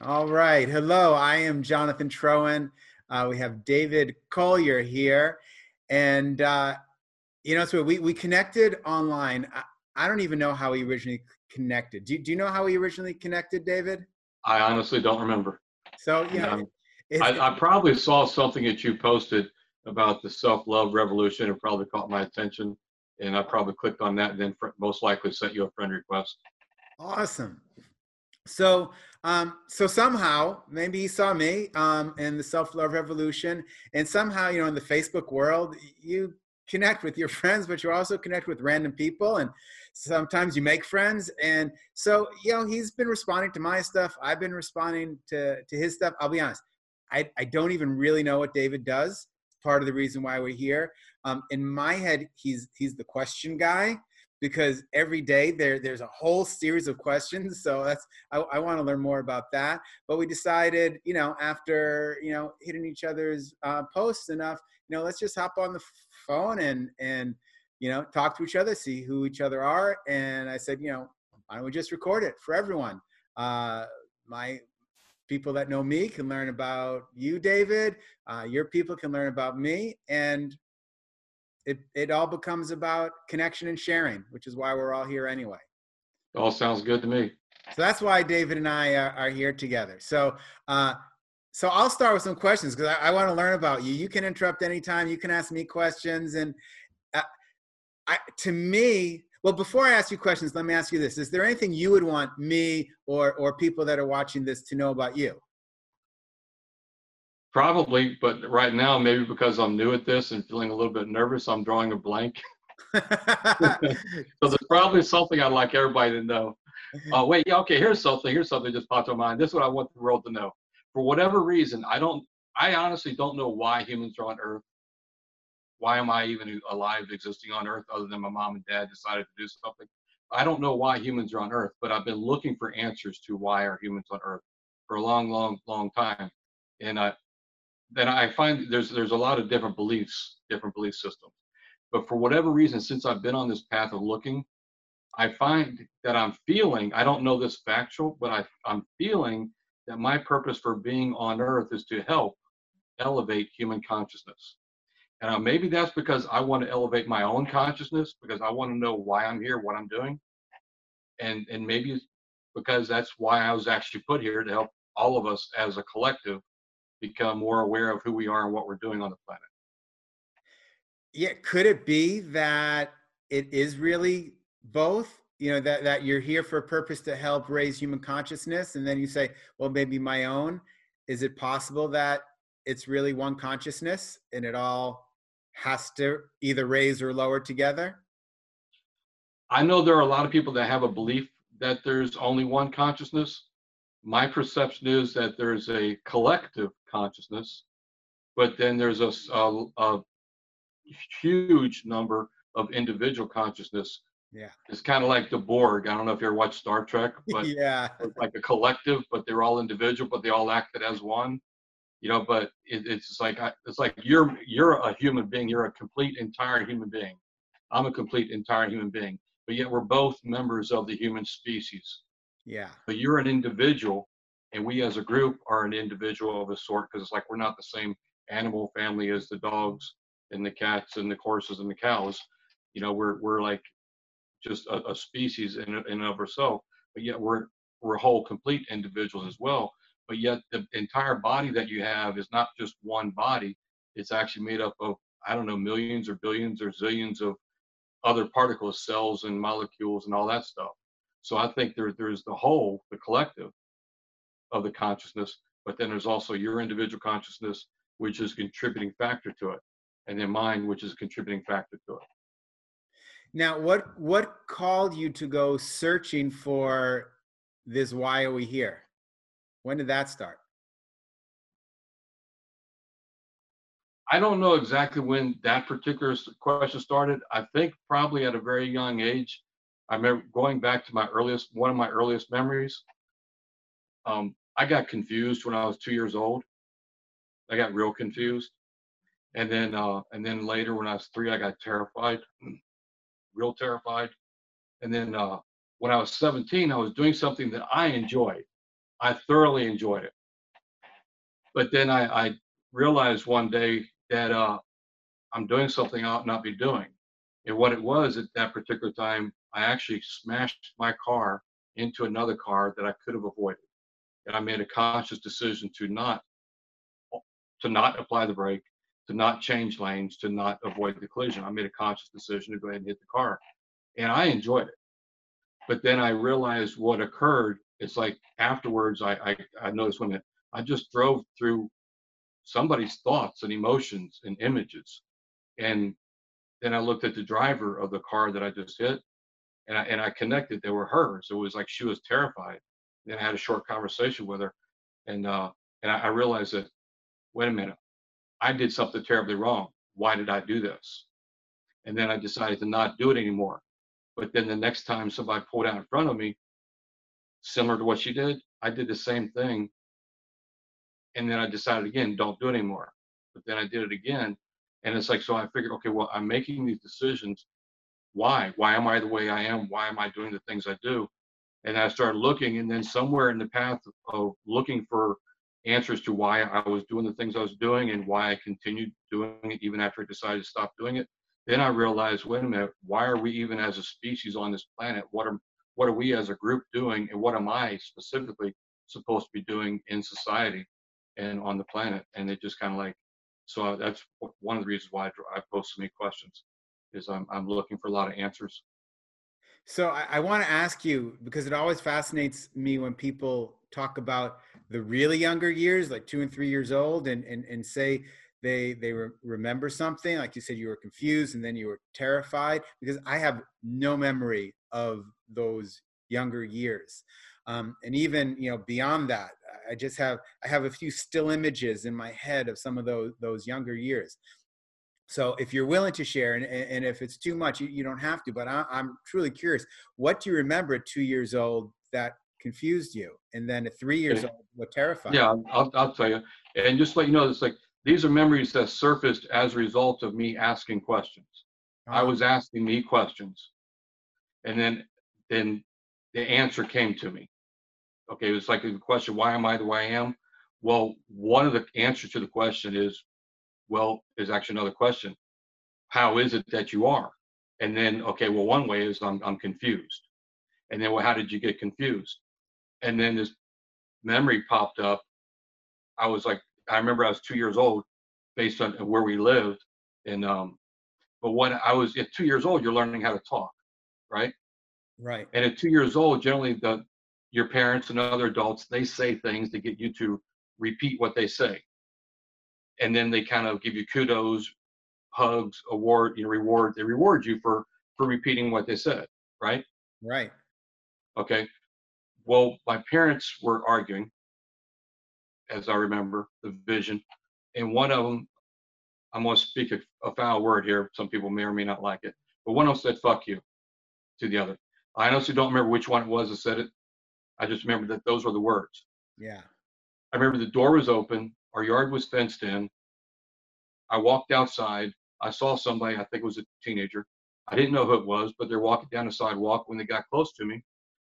All right. Hello, I am Jonathan Troen. Uh, we have David Collier here. And, uh, you know, so we, we connected online. I, I don't even know how we originally connected. Do, do you know how we originally connected, David? I honestly don't remember. So, yeah. Um, I, I probably saw something that you posted about the self-love revolution and probably caught my attention. And I probably clicked on that and then fr- most likely sent you a friend request. Awesome. So, um, so somehow, maybe you saw me um, in the self love revolution, and somehow, you know, in the Facebook world, you connect with your friends, but you also connect with random people, and sometimes you make friends. And so, you know, he's been responding to my stuff. I've been responding to to his stuff. I'll be honest, I I don't even really know what David does. Part of the reason why we're here. Um, in my head, he's he's the question guy because every day there there's a whole series of questions. So that's i, I want to learn more about that. But we decided you know after you know hitting each other's uh, posts enough you know let's just hop on the phone and and you know talk to each other see who each other are. And i said you know why don't we just record it for everyone? Uh, my people that know me can learn about you david. Uh, your people can learn about me. And it it all becomes about connection and sharing, which is why we're all here anyway. All sounds good to me. So that's why David and I are, are here together. So uh, so I'll start with some questions because I, I want to learn about you. You can interrupt anytime. You can ask me questions, and uh, I, to me, well, before I ask you questions, let me ask you this: Is there anything you would want me or or people that are watching this to know about you? Probably, but right now, maybe because I'm new at this and feeling a little bit nervous, I'm drawing a blank. so there's probably something I'd like everybody to know. Uh, wait, yeah, okay, here's something. Here's something just popped to my mind. This is what I want the world to know. For whatever reason, I don't, I honestly don't know why humans are on Earth. Why am I even alive, existing on Earth, other than my mom and dad decided to do something? I don't know why humans are on Earth, but I've been looking for answers to why are humans on Earth for a long, long, long time. And I, then I find there's there's a lot of different beliefs, different belief systems. But for whatever reason, since I've been on this path of looking, I find that I'm feeling, I don't know this factual, but I, I'm feeling that my purpose for being on earth is to help elevate human consciousness. And uh, maybe that's because I want to elevate my own consciousness because I want to know why I'm here, what I'm doing. And, and maybe because that's why I was actually put here to help all of us as a collective become more aware of who we are and what we're doing on the planet. Yeah, could it be that it is really both? You know, that, that you're here for a purpose to help raise human consciousness, and then you say, well, maybe my own. Is it possible that it's really one consciousness and it all has to either raise or lower together? I know there are a lot of people that have a belief that there's only one consciousness. My perception is that there's a collective consciousness, but then there's a, a, a huge number of individual consciousness. Yeah. It's kind of like the Borg. I don't know if you ever watched Star Trek, but yeah, like a collective, but they're all individual, but they all acted as one. You know, but it, it's like it's like you're you're a human being. You're a complete entire human being. I'm a complete entire human being, but yet we're both members of the human species. Yeah. But you're an individual, and we as a group are an individual of a sort because it's like we're not the same animal family as the dogs and the cats and the horses and the cows. You know we're we're like just a, a species in, and of ourselves but yet we're we're whole complete individuals as well. But yet the entire body that you have is not just one body it's actually made up of i don't know millions or billions or zillions of other particles cells and molecules and all that stuff so i think there, there's the whole the collective of the consciousness, but then there's also your individual consciousness, which is contributing factor to it, and then mine, which is a contributing factor to it. Now, what what called you to go searching for this? Why are we here? When did that start? I don't know exactly when that particular question started. I think probably at a very young age. I remember going back to my earliest, one of my earliest memories. Um, I got confused when I was two years old. I got real confused, and then uh, and then later when I was three, I got terrified, real terrified. And then uh, when I was 17, I was doing something that I enjoyed. I thoroughly enjoyed it. But then I, I realized one day that uh, I'm doing something I ought not be doing. And what it was at that particular time, I actually smashed my car into another car that I could have avoided. And I made a conscious decision to not to not apply the brake, to not change lanes, to not avoid the collision. I made a conscious decision to go ahead and hit the car. And I enjoyed it. But then I realized what occurred. It's like afterwards I I, I noticed when I just drove through somebody's thoughts and emotions and images. And then I looked at the driver of the car that I just hit and I, and I connected they were hers. It was like she was terrified. Then I had a short conversation with her and, uh, and I, I realized that, wait a minute, I did something terribly wrong. Why did I do this? And then I decided to not do it anymore. But then the next time somebody pulled out in front of me, similar to what she did, I did the same thing. And then I decided again, don't do it anymore. But then I did it again. And it's like, so I figured, okay, well, I'm making these decisions. Why? Why am I the way I am? Why am I doing the things I do? And I started looking, and then somewhere in the path of looking for answers to why I was doing the things I was doing and why I continued doing it even after I decided to stop doing it, then I realized, wait a minute, why are we even as a species on this planet? What are what are we as a group doing, and what am I specifically supposed to be doing in society and on the planet? And it just kind of like so that's one of the reasons why I post so many questions is I'm, I'm looking for a lot of answers. So I, I want to ask you because it always fascinates me when people talk about the really younger years, like two and three years old, and and, and say they they re- remember something. Like you said, you were confused and then you were terrified. Because I have no memory of those younger years, um, and even you know beyond that, I just have I have a few still images in my head of some of those those younger years. So if you're willing to share, and, and if it's too much, you, you don't have to. But I, I'm truly curious. What do you remember at two years old that confused you, and then at three years eh, old, what terrified? Yeah, I'll, I'll tell you. And just let you know, it's like these are memories that surfaced as a result of me asking questions. I ah. was asking me questions, and then then the answer came to me. Okay, it was like the question, why am I the way I am? Well, one of the answers to the question is, well, is actually another question. How is it that you are? And then, okay, well, one way is I'm, I'm confused. And then, well, how did you get confused? And then this memory popped up. I was like, I remember I was two years old based on where we lived. And, um, but when I was at two years old, you're learning how to talk, right? Right. And at two years old, generally the your parents and other adults, they say things to get you to repeat what they say. And then they kind of give you kudos, hugs, award, you know, reward. They reward you for for repeating what they said, right? Right. Okay. Well, my parents were arguing, as I remember the vision, and one of them, I'm going to speak a, a foul word here. Some people may or may not like it, but one of them said "fuck you" to the other. I honestly don't remember which one it was that said it, I just remember that those were the words. Yeah. I remember the door was open, our yard was fenced in. I walked outside. I saw somebody, I think it was a teenager. I didn't know who it was, but they're walking down the sidewalk. When they got close to me,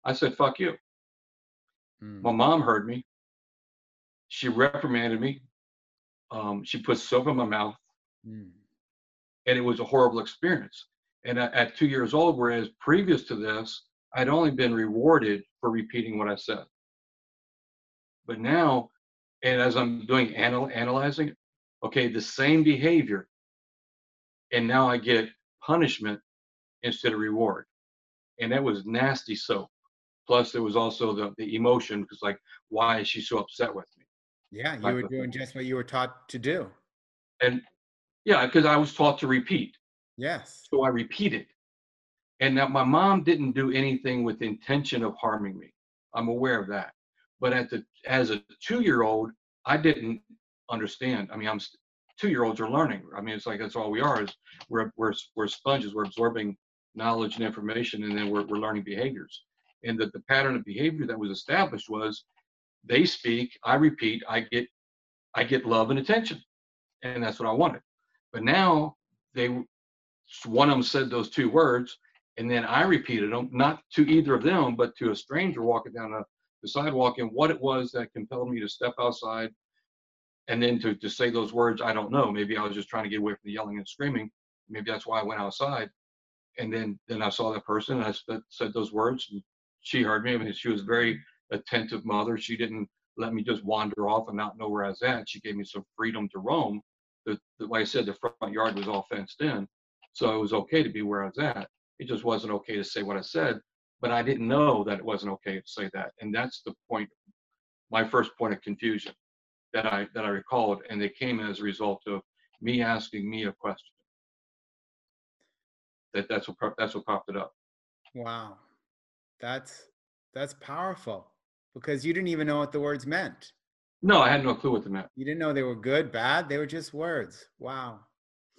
I said, fuck you. Mm. My mom heard me. She reprimanded me. Um, she put soap in my mouth. Mm. And it was a horrible experience. And at, at two years old, whereas previous to this, I'd only been rewarded for repeating what I said. But now, and as I'm doing anal- analyzing, okay, the same behavior, and now I get punishment instead of reward. And that was nasty soap. Plus, there was also the, the emotion because, like, why is she so upset with me? Yeah, you were doing just what you were taught to do. And yeah, because I was taught to repeat. Yes. So I repeated. And now my mom didn't do anything with intention of harming me. I'm aware of that. But at the as a two-year-old, I didn't understand. I mean, I'm two-year-olds are learning. I mean, it's like that's all we are is we're we're we're sponges. We're absorbing knowledge and information, and then we're we're learning behaviors. And that the pattern of behavior that was established was they speak, I repeat, I get I get love and attention, and that's what I wanted. But now they one of them said those two words and then I repeated them, not to either of them, but to a stranger walking down the, the sidewalk and what it was that compelled me to step outside and then to, to say those words, I don't know. Maybe I was just trying to get away from the yelling and screaming. Maybe that's why I went outside. And then, then I saw that person and I said, said those words she heard me. I mean, she was a very attentive mother. She didn't let me just wander off and not know where I was at. She gave me some freedom to roam. The, the, like I said, the front yard was all fenced in. So it was okay to be where I was at. It just wasn't okay to say what I said, but I didn't know that it wasn't okay to say that. And that's the point, my first point of confusion that I that I recalled, and they came as a result of me asking me a question. That that's what that's what popped it up. Wow, that's that's powerful because you didn't even know what the words meant. No, I had no clue what they meant. You didn't know they were good, bad. They were just words. Wow.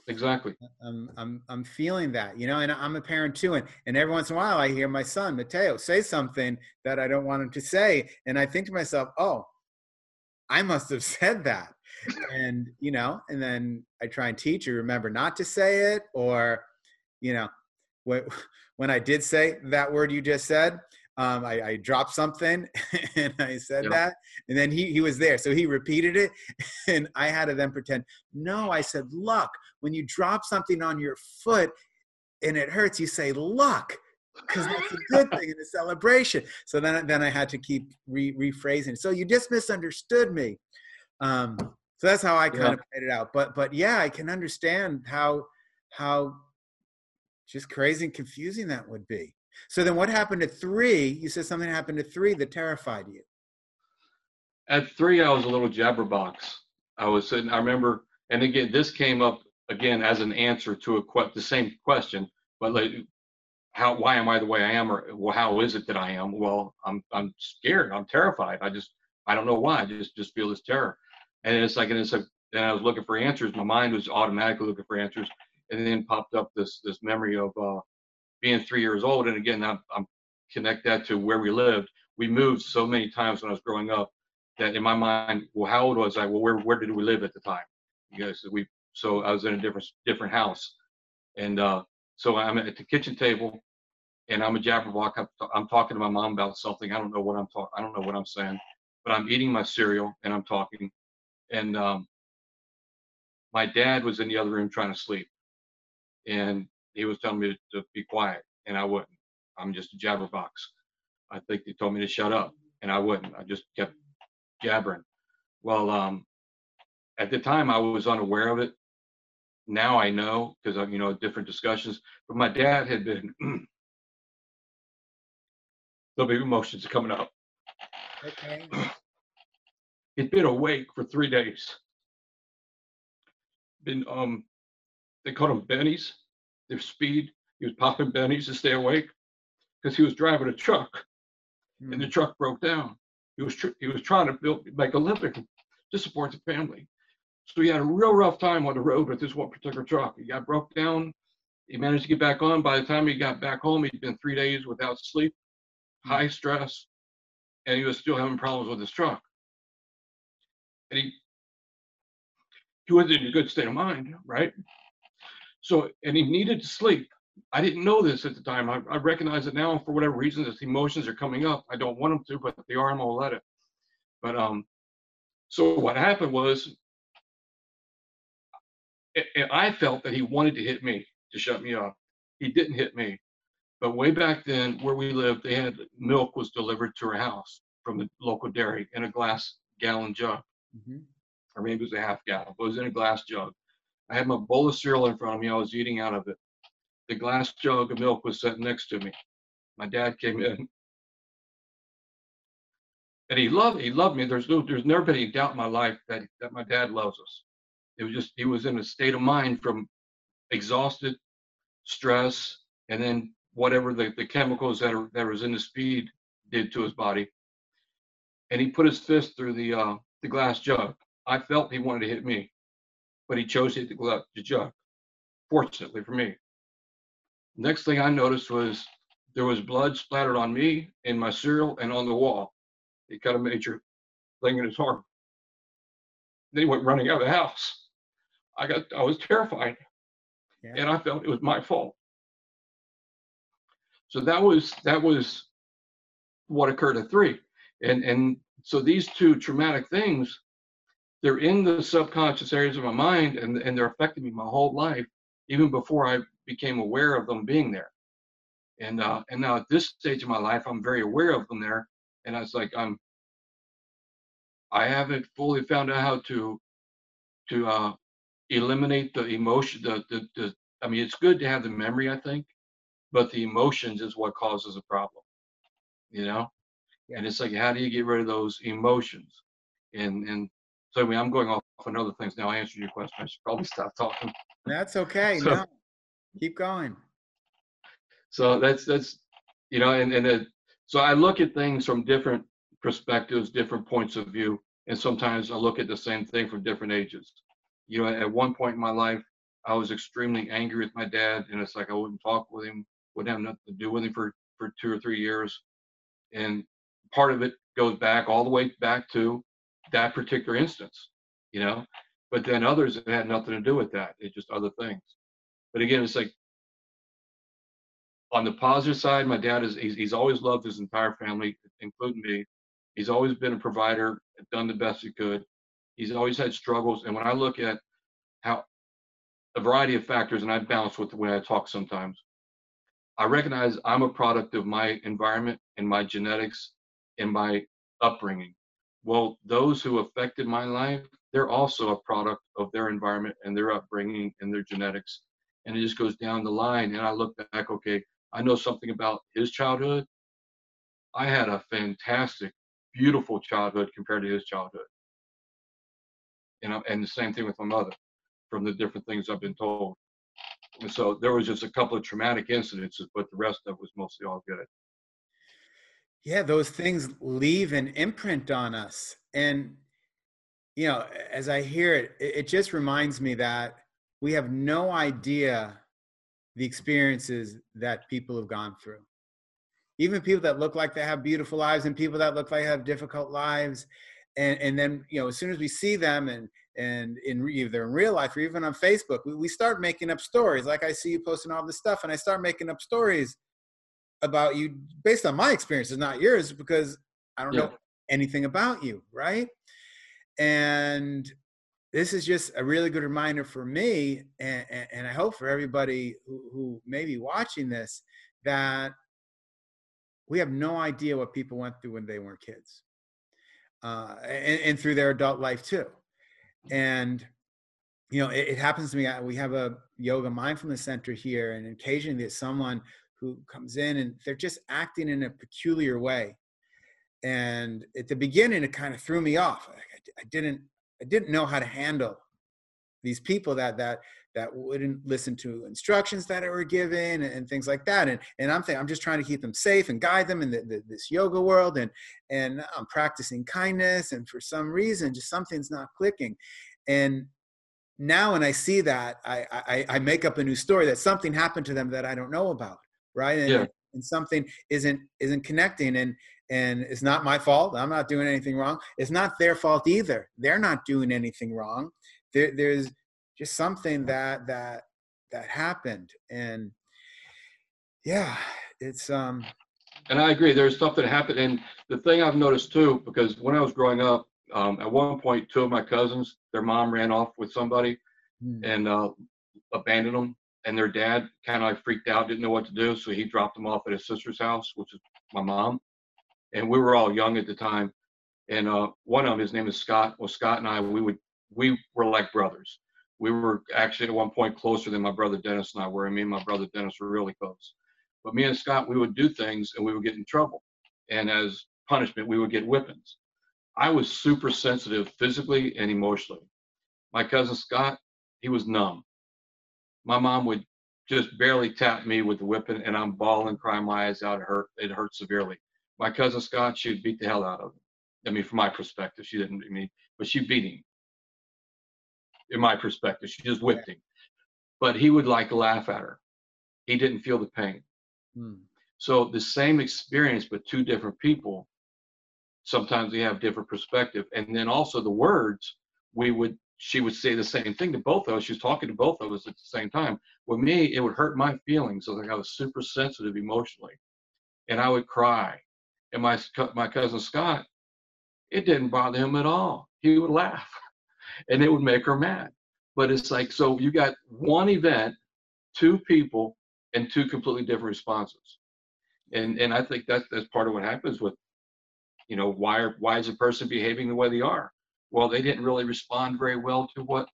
Exactly. I'm I'm I'm feeling that, you know, and I'm a parent too, and and every once in a while I hear my son Mateo say something that I don't want him to say, and I think to myself, oh, I must have said that. and, you know, and then I try and teach you remember not to say it or, you know, when I did say that word you just said, um, I, I, dropped something and I said that, and then he, he was there. So he repeated it, and I had to then pretend, no, I said, luck. When you drop something on your foot and it hurts, you say, luck because that's a good thing in the celebration. So then, then I had to keep re- rephrasing. So you just misunderstood me. Um, so that's how I kind yeah. of played it out. But but yeah, I can understand how how just crazy and confusing that would be. So then, what happened at three? You said something happened at three that terrified you. At three, I was a little jabberbox. I was sitting. I remember, and again, this came up again as an answer to a que- the same question, but like how why am I the way I am, or well, how is it that I am? Well, I'm I'm scared. I'm terrified. I just I don't know why. I just just feel this terror, and it's like and it's like then I was looking for answers. My mind was automatically looking for answers, and then popped up this this memory of uh, being three years old. And again, I'm, I'm connect that to where we lived. We moved so many times when I was growing up that in my mind, well, how old was I? Well, where where did we live at the time? Because we so I was in a different different house, and uh, so I'm at the kitchen table and I'm a jabberwock. I'm, talking to my mom about something. I don't know what I'm talking. I don't know what I'm saying, but I'm eating my cereal and I'm talking. And um, my dad was in the other room trying to sleep, and he was telling me to, to be quiet, and I wouldn't. I'm just a jabberbox. I think they told me to shut up, and I wouldn't. I just kept jabbering. Well, um, at the time, I was unaware of it. Now I know because of you know different discussions. But my dad had been there'll be emotions coming up. Okay. He'd been awake for three days. Been um, they called him bennies. They're speed. He was popping bennies to stay awake because he was driving a truck, mm. and the hmm. truck broke down. He was tr- he was trying to build make a living to support the family. So he had a real rough time on the road with this one particular truck. He got broke down. He managed to get back on. By the time he got back home, he'd been three days without sleep high stress, and he was still having problems with his truck. And he he wasn't in a good state of mind, right? So, and he needed to sleep. I didn't know this at the time. I, I recognize it now for whatever reason. As emotions are coming up, I don't want them to, but they are, and I'll let it. But um, so what happened was, I felt that he wanted to hit me to shut me up. He didn't hit me. But way back then, where we lived, they had milk was delivered to our house from the local dairy in a glass gallon jug, mm-hmm. or maybe it was a half gallon. But it was in a glass jug. I had my bowl of cereal in front of me. I was eating out of it. The glass jug of milk was set next to me. My dad came in, and he loved he loved me. There's no there's never been any doubt in my life that that my dad loves us. It was just he was in a state of mind from exhausted, stress, and then whatever the, the chemicals that are that was in the speed did to his body. And he put his fist through the uh, the glass jug. I felt he wanted to hit me, but he chose to hit the, glove, the jug. Fortunately for me. Next thing I noticed was there was blood splattered on me in my cereal and on the wall. He cut a major thing in his arm. Then he went running out of the house. I got I was terrified. Yeah. And I felt it was my fault. So that was that was what occurred at three. And and so these two traumatic things, they're in the subconscious areas of my mind and, and they're affecting me my whole life, even before I became aware of them being there. And uh, and now at this stage of my life, I'm very aware of them there. And I was like, I'm I haven't fully found out how to to uh, eliminate the emotion. The, the the I mean, it's good to have the memory, I think, but the emotions is what causes a problem. You know, yeah. and it's like, how do you get rid of those emotions? And and so I mean, I'm going off on other things now. I answered your question. I should probably stop talking. That's okay. So, no, keep going. So that's that's you know, and and it, so I look at things from different perspectives, different points of view, and sometimes I look at the same thing from different ages. You know, at one point in my life, I was extremely angry with my dad, and it's like I wouldn't talk with him, wouldn't have nothing to do with him for for two or three years, and part of it goes back all the way back to that particular instance, you know. But then others it had nothing to do with that; it's just other things. But again, it's like on the positive side, my dad is he's, he's always loved his entire family, including me. He's always been a provider, done the best he could. He's always had struggles, and when I look at how a variety of factors, and I balance with the way I talk sometimes. I recognize I'm a product of my environment and my genetics and my upbringing. Well, those who affected my life, they're also a product of their environment and their upbringing and their genetics. And it just goes down the line. And I look back, okay, I know something about his childhood. I had a fantastic, beautiful childhood compared to his childhood. You know, and the same thing with my mother from the different things I've been told. And so there was just a couple of traumatic incidences, but the rest of it was mostly all good. Yeah, those things leave an imprint on us. And, you know, as I hear it, it just reminds me that we have no idea the experiences that people have gone through. Even people that look like they have beautiful lives and people that look like they have difficult lives. And, and then, you know, as soon as we see them and and in either in real life or even on Facebook, we, we start making up stories. Like I see you posting all this stuff, and I start making up stories about you based on my experiences, not yours, because I don't yeah. know anything about you, right? And this is just a really good reminder for me, and, and I hope for everybody who, who may be watching this, that we have no idea what people went through when they weren't kids, uh, and, and through their adult life too. And you know it, it, happens to me we have a yoga mindfulness center here and occasionally there's someone who comes in and they're just acting in a peculiar way. And at the beginning it kind of threw me off. I, I didn't i didn't know how to handle these people that that that wouldn't listen to instructions that were given and, and, things like that. And and I'm thinking I'm just trying to keep them safe and guide them in the, the, this yoga world. And and I'm practicing kindness. And for some reason, just something's not clicking. And now when I see that, I I, I make up a new story that something happened to them that I don't know about, right? And, yeah. and something isn't isn't connecting. And and it's not my fault. I'm not doing anything wrong. It's not their fault either. They're not doing anything wrong. There, there's just something that that that happened. And yeah it's um and i agree there's stuff that happened. And the thing i've noticed too because when i was growing up um, at one point two of my cousins their mom ran off with somebody mm. and uh, abandoned them and their dad kind of like freaked out didn't know what to do so he dropped them off at his sister's house which is my mom. And we were all young at the time. And uh, one of them his name is scott well scott and i we would we were like brothers we were actually at one point closer than my brother Dennis and I were. And me and my brother Dennis were really close. But me and Scott, we would do things and we would get in trouble. And as punishment, we would get whippings. I was super sensitive physically and emotionally. My cousin Scott, he was numb. My mom would just barely tap me with the whipping, and I'm bawling, crying my eyes out. It hurt. It hurt severely. My cousin Scott, she would beat the hell out of him. I mean, from my perspective, she didn't beat me, but she beat him in my perspective. She just whipped him. But he would like laugh at her. He didn't feel the pain. Hmm. So the same experience, but two different people, sometimes we have different perspective. And then also the words, we would she would say the same thing to both of us. She was talking to both of us at the same time. With me, it would hurt my feelings. So like I was super sensitive emotionally, and I would cry. And my my cousin Scott, it didn't bother him at all. He would laugh and it would make her mad. But it's like, so you got one event, two people, and two completely different responses. And and I think that's that's part of what happens with, you know, why are, why is a person behaving the way they are? Well, they didn't really respond very well to what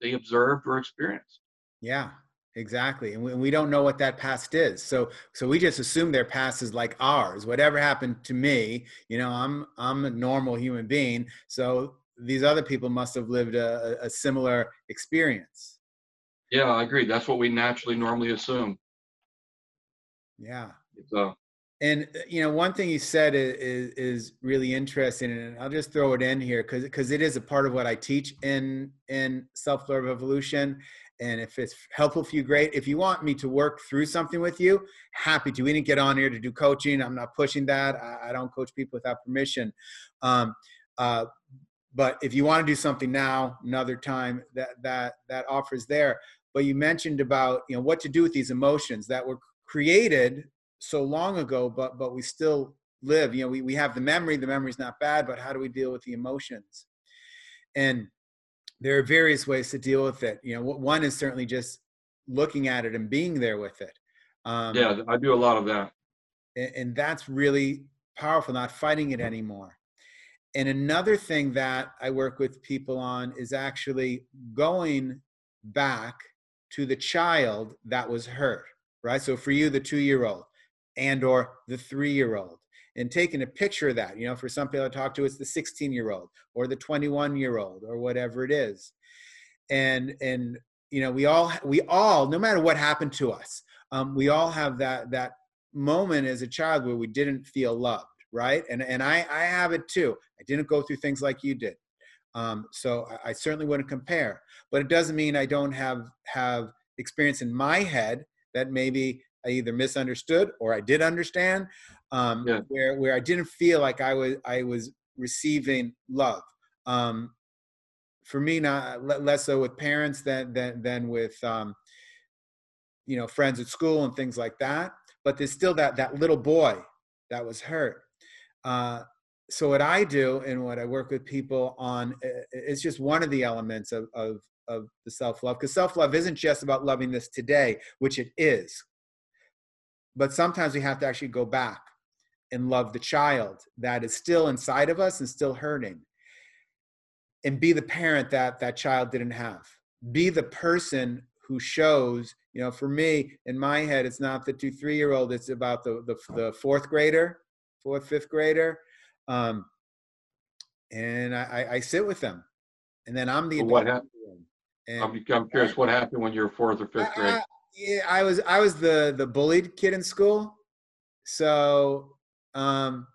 they observed or experienced. Yeah, exactly. And we, we don't know what that past is. So so we just assume their past is like ours. Whatever happened to me, you know, I'm I'm a normal human being. So these other people must have lived a, a similar experience. Yeah, I agree. That's what we naturally normally assume. Yeah. So, and uh, you know, one thing you said is is really interesting, and I'll just throw it in here because because it is a part of what I teach in in self love revolution. And if it's helpful for you, great. If you want me to work through something with you, happy to. We didn't get on here to do coaching. I'm not pushing that. I, I don't coach people without permission. Um, uh, but if you want to do something now another time that that that offers there. But you mentioned about you know what to do with these emotions that were created so long ago but but we still live. You know we, we have the memory the memory's not bad but how do we deal with the emotions? And there are various ways to deal with it. You know one is certainly just looking at it and being there with it. Um, yeah i do a lot of that. and, and that's really powerful not fighting it anymore and another thing that I work with people on is actually going back to the child that was hurt, right? So for you, the two year old and or the three year old and taking a picture of that. You know, for some people I talk to, it's the 16 year old or the 21 year old or whatever it is. And, and, you know, we all, we all, no matter what happened to us, um, we all have that, that moment as a child where we didn't feel loved right? And and I I have it too. I didn't go through things like you did, um, so I, I certainly wouldn't compare. But it doesn't mean I don't have have experience in my head that maybe I either misunderstood or I did understand, um, yeah. where where I didn't feel like I was I was receiving love. Um, for me, not less so with parents than than than with um, you know friends at school and things like that. But there's still that that little boy that was hurt uh, so what I do and what I work with people on is just one of the elements of, of, of the self-love because self-love isn't just about loving this today, which it is. But sometimes we have to actually go back and love the child that is still inside of us and still hurting and be the parent that that child didn't have be the person who shows you know for me in my head it's not the two three year old it's about the the, the fourth grader fourth, fifth grader. Um, and I, I, sit with them, and then I'm the what happened? And I'm, I'm curious, what happened when you were fourth or fifth grade? I, yeah, I was I was the the bullied kid in school, so um,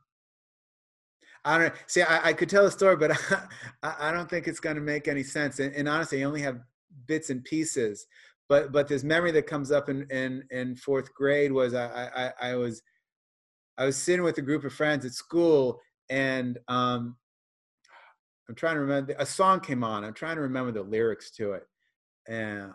I don't see. I, I could tell a story, but I, I don't think it's going to make any sense. And, and, honestly, I only have bits and pieces. But but this memory that comes up in in, in fourth grade was I, I I was I was sitting with a group of friends at school, and um, I'm trying to remember. A song came on. I'm trying to remember the lyrics to it, and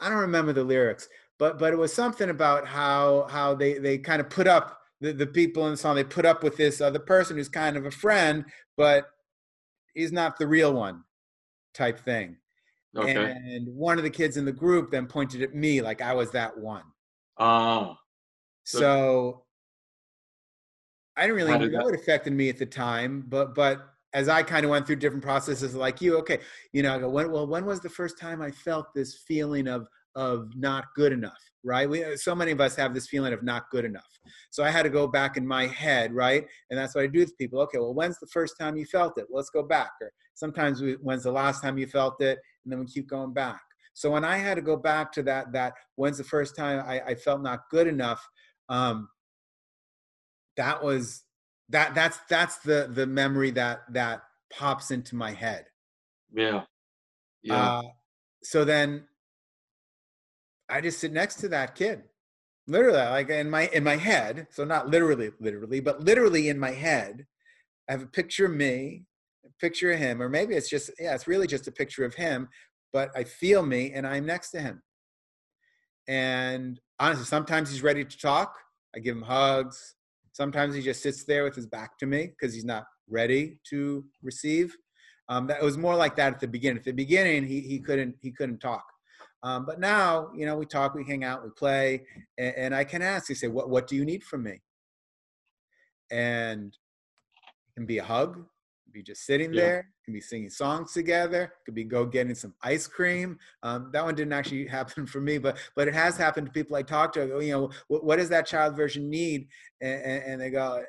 I don't remember the lyrics, but but it was something about how how they they kind of put up the, the people in the song. They put up with this other person who's kind of a friend, but he's not the real one, type thing. Okay. And one of the kids in the group then pointed at me like I was that one. Oh. So, I didn't really know that- it affected me at the time, but but as I kind of went through different processes like you, okay, you know, I go, when, well, when was the first time I felt this feeling of of not good enough, right? We uh, so many of us have this feeling of not good enough. So I had to go back in my head, right? And that's what I do with people. Okay, well, when's the first time you felt it? Let's go back. Or sometimes we, when's the last time you felt it? and then we keep going back. So when I had to go back to that, that when's the first time I, I felt not good enough, um, that was that that's that's the the memory that that pops into my head. Yeah. Yeah. Uh, so then I just sit next to that kid. Literally, like in my in my head. So not literally, literally, but literally in my head. I have a picture of me a picture of him, or maybe it's just, yeah, it's really just a picture of him, but I feel me and I'm next to him. And honestly, sometimes he's ready to talk. I give him hugs. Sometimes he just sits there with his back to me because he's not ready to receive. Um, that was more like that at the beginning. At the beginning, he, he couldn't he couldn't talk. Um, but now, you know, we talk, we hang out, we play, and, and I can ask. He say, "What what do you need from me?" And it can be a hug, be just sitting yeah. there, can be singing songs together, could be go getting some ice cream. Um, that one didn't actually happen for me, but but it has happened to people I talk to. You know, what, what does that child version need? And, and, and they go,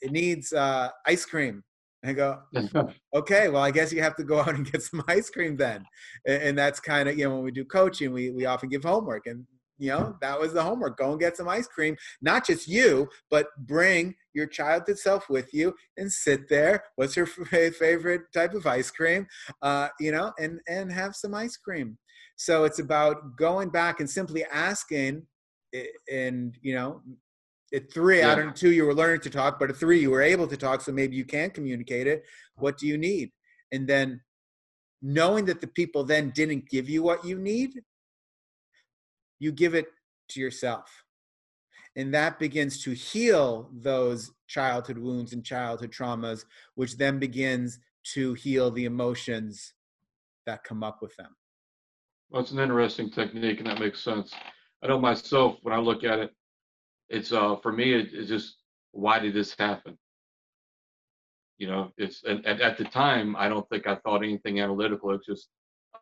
it needs uh, ice cream. I go, okay, well, I guess you have to go out and get some ice cream then. And, and that's kind of, you know, when we do coaching, we, we often give homework. And you know that was the homework. Go and get some ice cream. Not just you but bring your childhood self with you and sit there. What's your favorite type of ice cream? Uh, you know and and have some ice cream. So it's about going back and simply asking and you know at three yeah. out of two you were learning to talk but at three you were able to talk so maybe you can communicate it. What do you need? And then knowing that the people then didn't give you what you need you give it to yourself. And that begins to heal those childhood wounds and childhood traumas, which then begins to heal the emotions that come up with them. Well, it's an interesting technique, and that makes sense. I know myself when I look at it, it's uh for me it, it's just why did this happen? You know, it's and, and at the time I don't think I thought anything analytical. It's just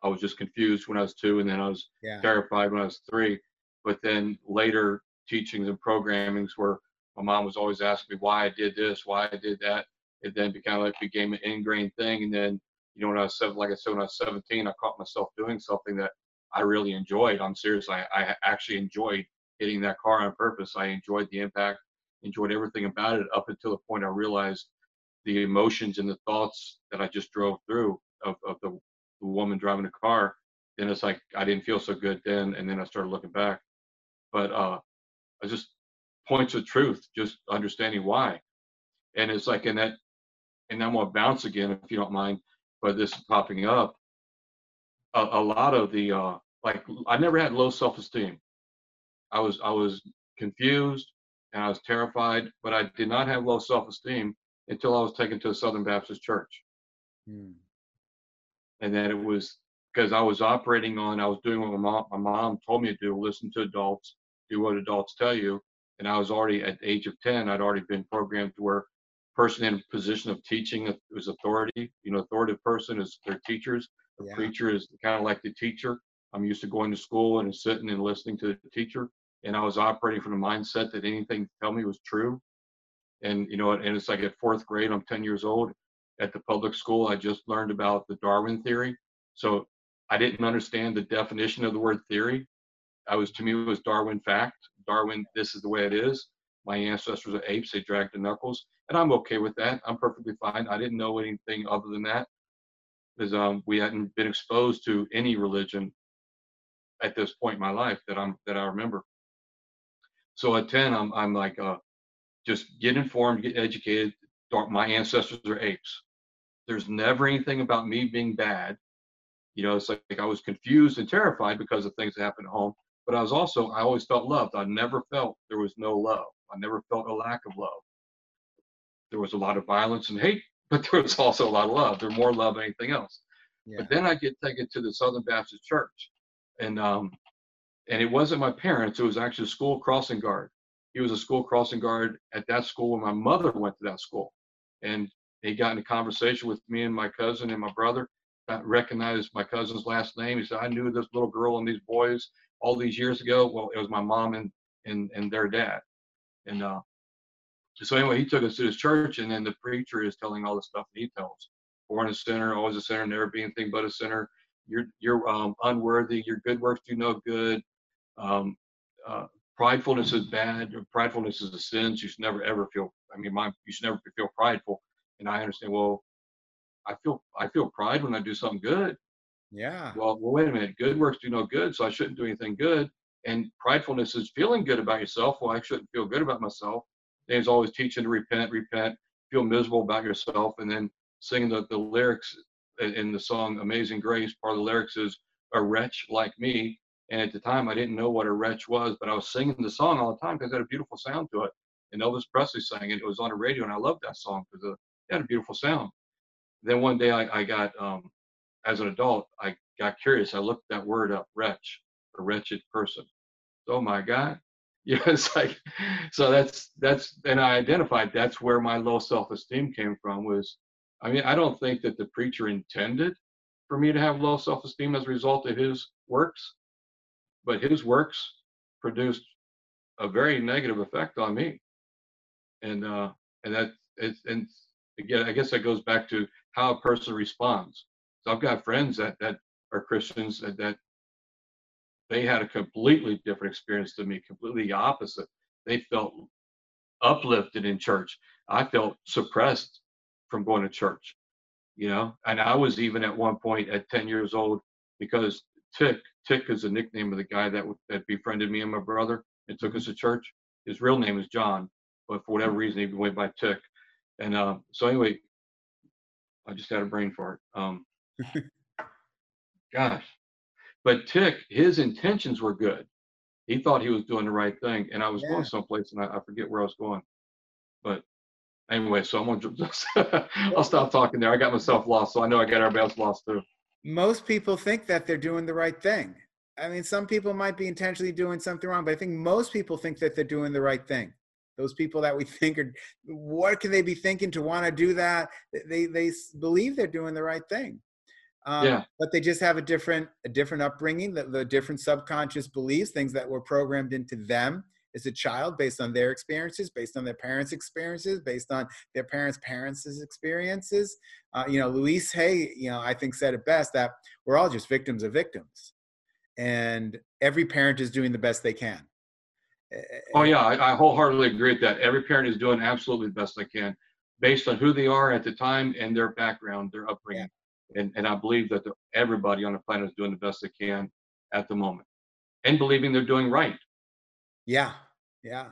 I was just confused when I was two, and then I was yeah. terrified when I was three. But then later teachings and programmings where my mom was always asking me why I did this, why I did that. It then became like became an ingrained thing. And then, you know, when I was seven, like I said, when I was 17, I caught myself doing something that I really enjoyed. I'm serious. I, I actually enjoyed hitting that car on purpose. I enjoyed the impact, enjoyed everything about it up until the point I realized the emotions and the thoughts that I just drove through of, of the the woman driving the car, then it's like I didn't feel so good then, and then I started looking back. But uh, I just points of truth, just understanding why, and it's like in that, and I'm gonna bounce again if you don't mind, but this is popping up. A, a lot of the uh, like I never had low self-esteem. I was I was confused and I was terrified, but I did not have low self-esteem until I was taken to a Southern Baptist church. Hmm and that it was because I was operating on, I was doing what my mom, my mom told me to do, listen to adults, do what adults tell you. And I was already at the age of 10, I'd already been programmed to where person in a position of teaching is authority. You know, authoritative person is their teachers. The yeah. preacher is kind of like the teacher. I'm used to going to school and sitting and listening to the teacher. And I was operating from the mindset that anything tell me was true. And, you know, and it's like at fourth grade, I'm 10 years old at the public school, I just learned about the Darwin theory. So I didn't understand the definition of the word theory. I was to me it was Darwin fact. Darwin, this is the way it is. My ancestors are apes, they dragged the knuckles. And I'm okay with that. I'm perfectly fine. I didn't know anything other than that. Because um, we hadn't been exposed to any religion at this point in my life that I'm that I remember. So at 10, I'm I'm like uh, just get informed, get educated. My ancestors are apes. There's never anything about me being bad. You know, it's like, like I was confused and terrified because of things that happened at home. But I was also, I always felt loved. I never felt there was no love. I never felt a lack of love. There was a lot of violence and hate, but there was also a lot of love. There more love than anything else. Yeah. But then I get taken to the Southern Baptist Church, and um, and it wasn't my parents. It was actually a school crossing guard. He was a school crossing guard at that school when my mother went to that school, and he got in a conversation with me and my cousin and my brother. I recognized my cousin's last name. He said, I knew this little girl and these boys all these years ago. Well, it was my mom and and, and their dad. And uh, so anyway, he took us to his church, and then the preacher is telling all the stuff that he tells. Born a sinner, always a sinner, never be anything but a sinner. You're you're um, unworthy. Your good works do no good. Um, uh, pridefulness is bad. Pridefulness is a sin. So you should never ever feel. I mean, my, you should never feel prideful and I understand. Well, I feel I feel pride when I do something good. Yeah. Well, well, wait a minute. Good works do no good, so I shouldn't do anything good. And pridefulness is feeling good about yourself. Well, I shouldn't feel good about myself. And Dave's always teaching to repent, repent, feel miserable about yourself, and then singing the, the lyrics in the song Amazing Grace. Part of the lyrics is a wretch like me. And at the time, I didn't know what a wretch was, but I was singing the song all the time because it had a beautiful sound to it. And Elvis Presley sang it. It was on the radio, and I loved that song because it had a beautiful sound. Then one day, I, I got, um, as an adult, I got curious. I looked that word up, wretch, a wretched person. Oh my God. Yeah, it's like, so that's, that's, and I identified that's where my low self esteem came from was, I mean, I don't think that the preacher intended for me to have low self esteem as a result of his works, but his works produced a very negative effect on me. And, uh, and that, it's, and again, I guess that goes back to how a person responds. So I've got friends that, that are Christians that, that they had a completely different experience than me, completely opposite. They felt uplifted in church. I felt suppressed from going to church, you know. And I was even at one point at 10 years old because Tick, Tick is the nickname of the guy that that befriended me and my brother and took us to church. His real name is John, but for whatever reason he went by Tick. And uh, so anyway, I just had a brain fart. Um, gosh, but Tick, his intentions were good. He thought he was doing the right thing, and I was yeah. going someplace, and I, I, forget where I was going. But anyway, so I'm gonna. I'll stop talking there. I got myself lost, so I know I got everybody else lost too. Most people think that they're doing the right thing. I mean, some people might be intentionally doing something wrong, but I think most people think that they're doing the right thing. Those people that we think are, what can they be thinking to want to do that? They they believe they're doing the right thing. Um, yeah. But they just have a different a different upbringing, the, the different subconscious beliefs, things that were programmed into them as a child based on their experiences, based on their parents' experiences, based on their parents' parents' experiences. Uh, you know, Louise Hay, you know, I think said it best that we're all just victims of victims, and every parent is doing the best they can. Oh yeah, I, I wholeheartedly agree with that. Every parent is doing absolutely the best they can, based on who they are at the time and their background, their upbringing. Yeah and, and I believe that the, everybody on the planet is doing the best they can at the moment and believing they're doing right. Yeah. Yeah.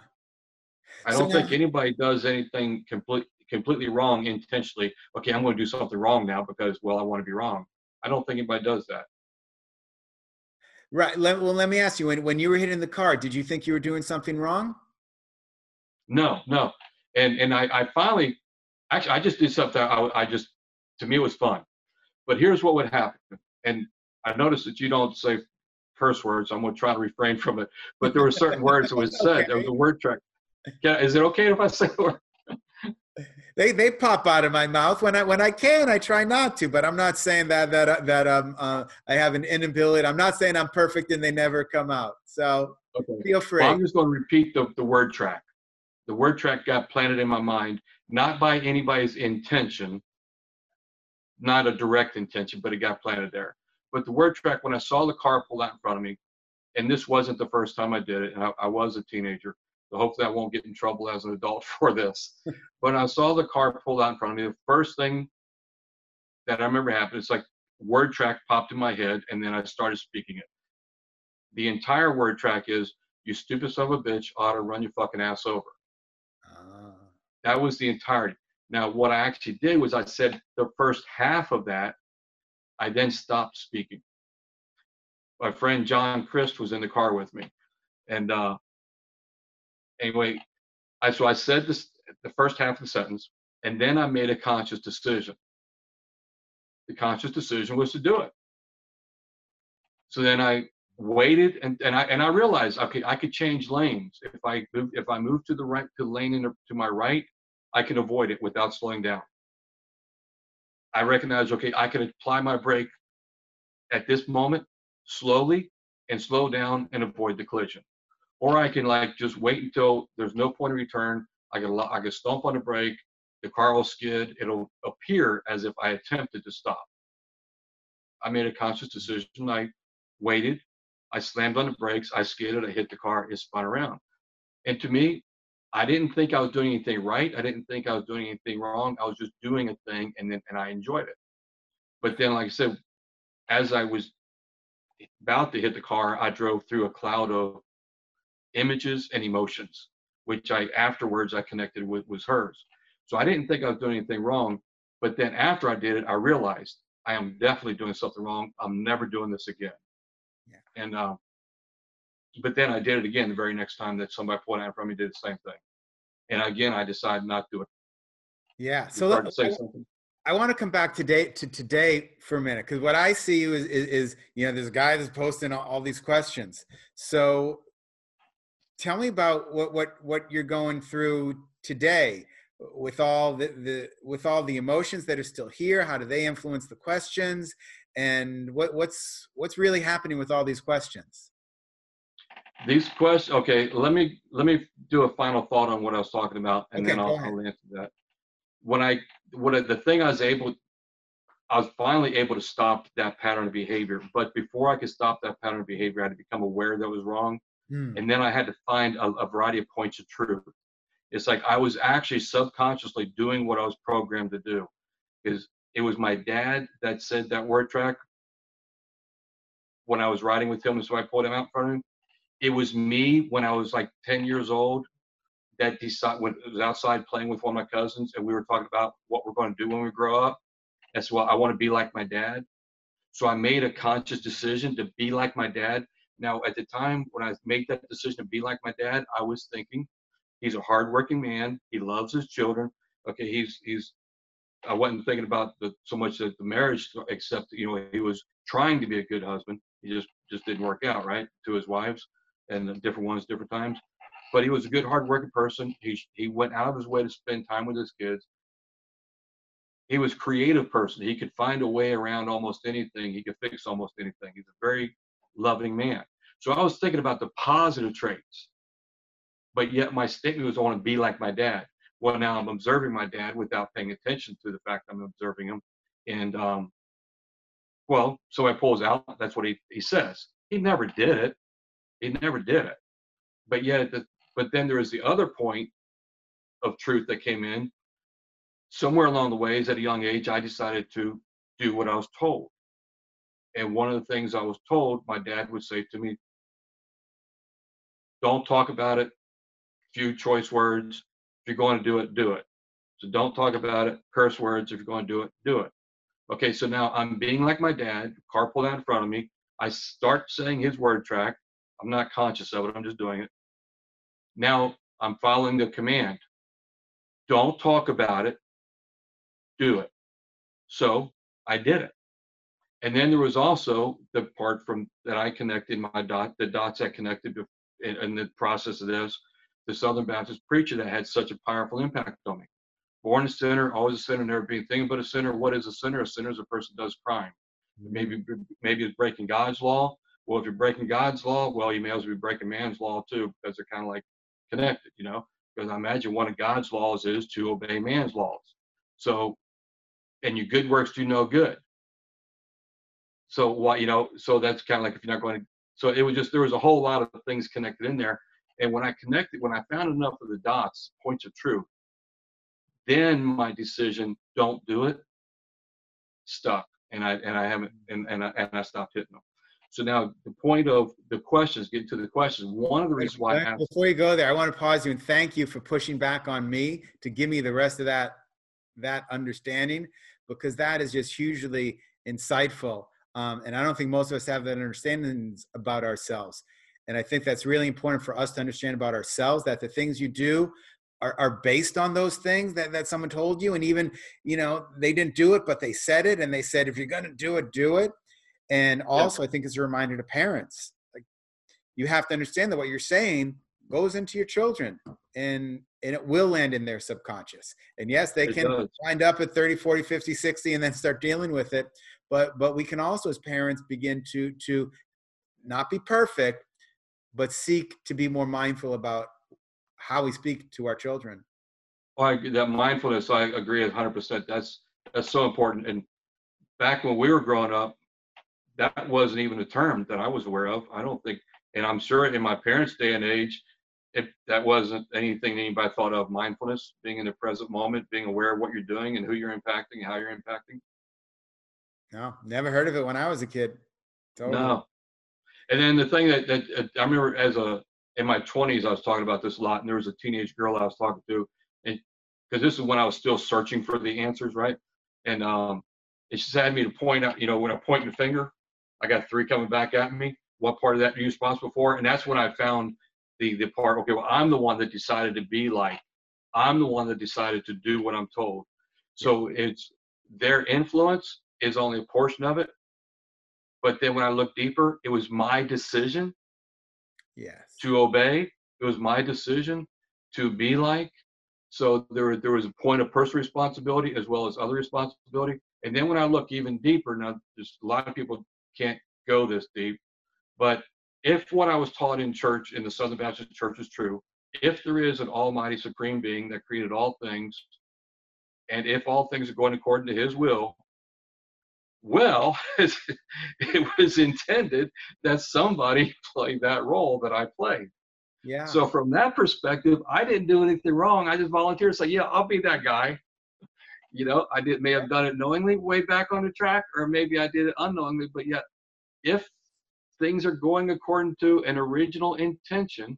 I don't so think anybody does anything complete, completely wrong intentionally. Okay, I'm going to do something wrong now because, well, I want to be wrong. I don't think anybody does that. Right. Let, well, let me ask you when, when you were hitting the car, did you think you were doing something wrong? No, no. And, and I, I finally, actually, I just did something I, I just, to me, it was fun. But here's what would happen. And I noticed that you don't say curse words. I'm going to try to refrain from it. But there were certain words that was said. Okay. There was a word track. Is it okay if I say the word? they they pop out of my mouth when I when I can. I try not to, but I'm not saying that that that um uh, I have an inability. I'm not saying I'm perfect and they never come out. So okay. feel free. Well, I'm just going to repeat the the word track. The word track got planted in my mind, not by anybody's intention, not a direct intention, but it got planted there. But the word track, when I saw the car pull out in front of me, and this wasn't the first time I did it, and I, I was a teenager, hopefully I won't get in trouble as an adult for this. but I saw the car pull out in front of me. The first thing that I remember happened, it's like word track popped in my head, and then I started speaking it. The entire word track is, "You stupid son of a bitch ought to run your fucking ass over." Uh. That was the entirety. Now, what I actually did was I said the first half of that, I then stopped speaking. My friend John Christ was in the car with me. And uh, anyway, I, so I said this, the first half of the sentence, and then I made a conscious decision. The conscious decision was to do it. So then I waited and, and I and I realized okay I could change lanes if I move if I move to the right to the lane in, to my right I can avoid it without slowing down. I recognize, okay, I can apply my brake at this moment slowly and slow down and avoid the collision. Or I can like just wait until there's no point of return. I can I can stomp on the brake, the car will skid. It'll appear as if I attempted to stop. I made a conscious decision. I waited. I slammed on the brakes. I skidded. I hit the car. It spun around. And to me, I didn't think I was doing anything right. I didn't think I was doing anything wrong. I was just doing a thing and then and I enjoyed it. But then, like I said, as I was about to hit the car, I drove through a cloud of images and emotions, which I afterwards I connected with was hers. So I didn't think I was doing anything wrong. But then after I did it, I realized I am definitely doing something wrong. I'm never doing this again. Yeah. And uh, but then I did it again the very next time that somebody pulled out from me did the same thing. And again, I decided not to do it. Yeah. So let, say something. I want to come back today to today for a minute because what I see is, is, is you know there's a guy that's posting all, all these questions. So tell me about what what what you're going through today with all the, the with all the emotions that are still here. How do they influence the questions? And what what's what's really happening with all these questions? These questions. Okay, let me let me do a final thought on what I was talking about, and Okay, then I'll. I'll answer that. When I what I- the thing I was able, I was finally able to stop that pattern of behavior. But before I could stop that pattern of behavior, I had to become aware that it was wrong, Hmm. and then I had to find a, a variety of points of truth. It's like I was actually subconsciously doing what I was programmed to do, because it was my dad that said that word track when I was riding with him, and so I pulled him out in front of him. It was me when I was like 10 years old that decided when I was outside playing with one of my cousins, and we were talking about what we're going to do when we grow up. And so I want to be like my dad. So I made a conscious decision to be like my dad. Now, at the time when I made that decision to be like my dad, I was thinking, he's a hardworking man. He loves his children. Okay, he's he's. I wasn't thinking about the, so much the, the marriage, except you know he was trying to be a good husband. He just just didn't work out right to his wives, and different ones, different times. But he was a good, hardworking person. He he went out of his way to spend time with his kids. He was creative person. He could find a way around almost anything. He could fix almost anything. He's a very loving man. So I was thinking about the positive traits, but yet my statement was I want to be like my dad. Well, now I'm observing my dad without paying attention to the fact I'm observing him. And um, well, so I pulls out. That's what he, he says. He never did it. He never did it. But yet, the, but then there is the other point of truth that came in. Somewhere along the ways, at a young age, I decided to do what I was told. And one of the things I was told, my dad would say to me, don't talk about it. Few choice words. If you're going to do it, do it. So don't talk about it. Curse words. If you're going to do it, do it. Okay, so now I'm being like my dad, car pulled out in front of me. I start saying his word track. I'm not conscious of it, I'm just doing it. Now I'm following the command. Don't talk about it, do it. So I did it. And then there was also the part from that I connected my dot, the dots that connected in, in the process of this, the Southern Baptist preacher that had such a powerful impact on me. Born a sinner, always a sinner, never being thinking but a sinner. What is a sinner? A sinner is a person who does crime. Mm-hmm. Maybe maybe it's breaking God's law. Well, if you're breaking God's law, well, you may as well be breaking man's law too, because they're kind of like connected, you know. Because I imagine one of God's laws is to obey man's laws. So, and your good works do no good. So what you know, so that's kind of like if you're not going to. So it was just there was a whole lot of things connected in there, and when I connected, when I found enough of the dots, points of truth, then my decision, don't do it, stuck, and I and I haven't and and I, and I stopped hitting them. So now the point of the questions, get to the questions. One of the reasons why I Before you go there, I want to pause you and thank you for pushing back on me to give me the rest of that that understanding because that is just hugely insightful. Um, and I don't think most of us have that understanding about ourselves. And I think that's really important for us to understand about ourselves that the things you do are, are based on those things that, that someone told you. And even, you know, they didn't do it, but they said it. And they said, if you're going to do it, do it. And also, I think it's a reminder to parents. Like, you have to understand that what you're saying goes into your children and and it will land in their subconscious and yes they It can does. wind up at 30 40 50 60 and then start dealing with it but but we can also as parents begin to to not be perfect but seek to be more mindful about how we speak to our children well, I, that mindfulness, I agree 100%. That's that's so important. And back when we were growing up, that wasn't even a term that I was aware of. I don't think, and I'm sure in my parents' day and age, if that wasn't anything anybody thought of mindfulness, being in the present moment, being aware of what you're doing and who you're impacting, how you're impacting. No never heard of it when i was a kid Totally. No. And then the thing that, that uh, I remember as a in my 20s, I was talking about this a lot, and there was a teenage girl I was talking to, and because this is when I was still searching for the answers, right? And um, and she had me to point out, you know, when I point the finger, I got three coming back at me. what part of that are you responsible for? And that's when I found the the part. Okay, well, I'm the one that decided to be like. I'm the one that decided to do what I'm told. So it's their influence is only a portion of it. But then when I look deeper, it was my decision. Yes. To obey. It was my decision to be like. So there, there was a point of personal responsibility as well as other responsibility. And then when I look even deeper, now just a lot of people can't go this deep, but if what I was taught in church in the Southern Baptist Church is true, if there is an almighty supreme being that created all things, and if all things are going according to his will, well, it was intended that somebody play that role that I played. Yeah. So from that perspective, I didn't do anything wrong. I just volunteered. Say, yeah, I'll be that guy. You know, I did may have done it knowingly way back on the track, or maybe I did it unknowingly. But yet, if things are going according to an original intention,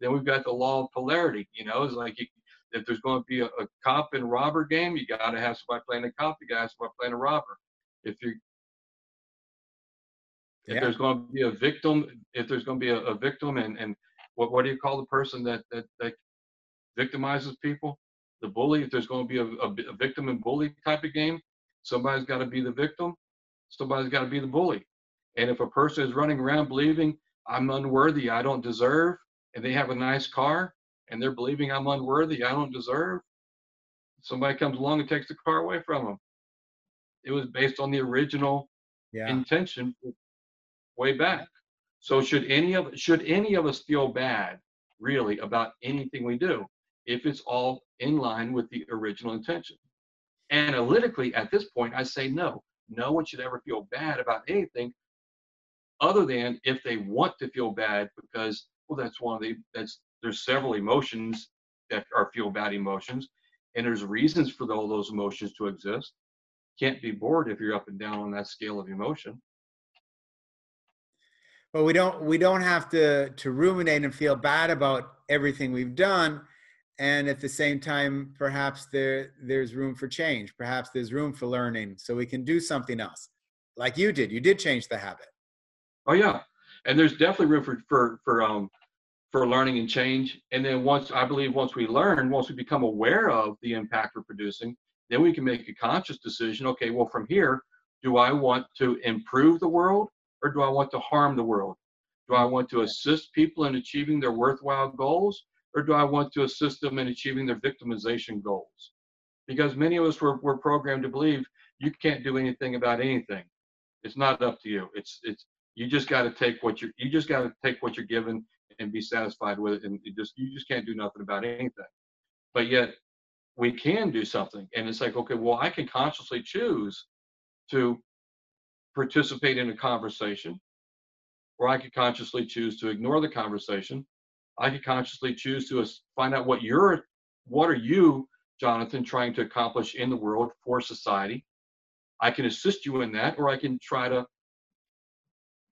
then we've got the law of polarity. You know, it's like you, if there's going to be a, a cop and robber game, you got to have somebody playing a cop, you got to have somebody playing a robber. If you if yeah. there's going to be a victim, if there's going to be a, a victim, and and what what do you call the person that that that victimizes people? The bully. If there's going to be a, a, a victim and bully type of game, somebody's got to be the victim. Somebody's got to be the bully. And if a person is running around believing I'm unworthy, I don't deserve, and they have a nice car, and they're believing I'm unworthy, I don't deserve, somebody comes along and takes the car away from them. It was based on the original yeah. intention way back. So should any of should any of us feel bad really about anything we do if it's all in line with the original intention? Analytically, at this point, I say no. No one should ever feel bad about anything other than if they want to feel bad because well that's one of the that's there's several emotions that are feel bad emotions and there's reasons for all those emotions to exist can't be bored if you're up and down on that scale of emotion. But we don't we don't have to to ruminate and feel bad about everything we've done and at the same time perhaps there there's room for change. Perhaps there's room for learning so we can do something else like you did. You did change the habit. Oh yeah, and there's definitely room for for for um for learning and change. And then once I believe once we learn, once we become aware of the impact we're producing, then we can make a conscious decision. Okay, well from here, do I want to improve the world or do I want to harm the world? Do I want to assist people in achieving their worthwhile goals or do I want to assist them in achieving their victimization goals? Because many of us were, were programmed to believe you can't do anything about anything. It's not up to you. It's it's you just got to take what you you just got to take what you're given and be satisfied with it and just you just can't do nothing about anything but yet we can do something and it's like okay well i can consciously choose to participate in a conversation or i could consciously choose to ignore the conversation i could consciously choose to find out what you're what are you jonathan trying to accomplish in the world for society i can assist you in that or i can try to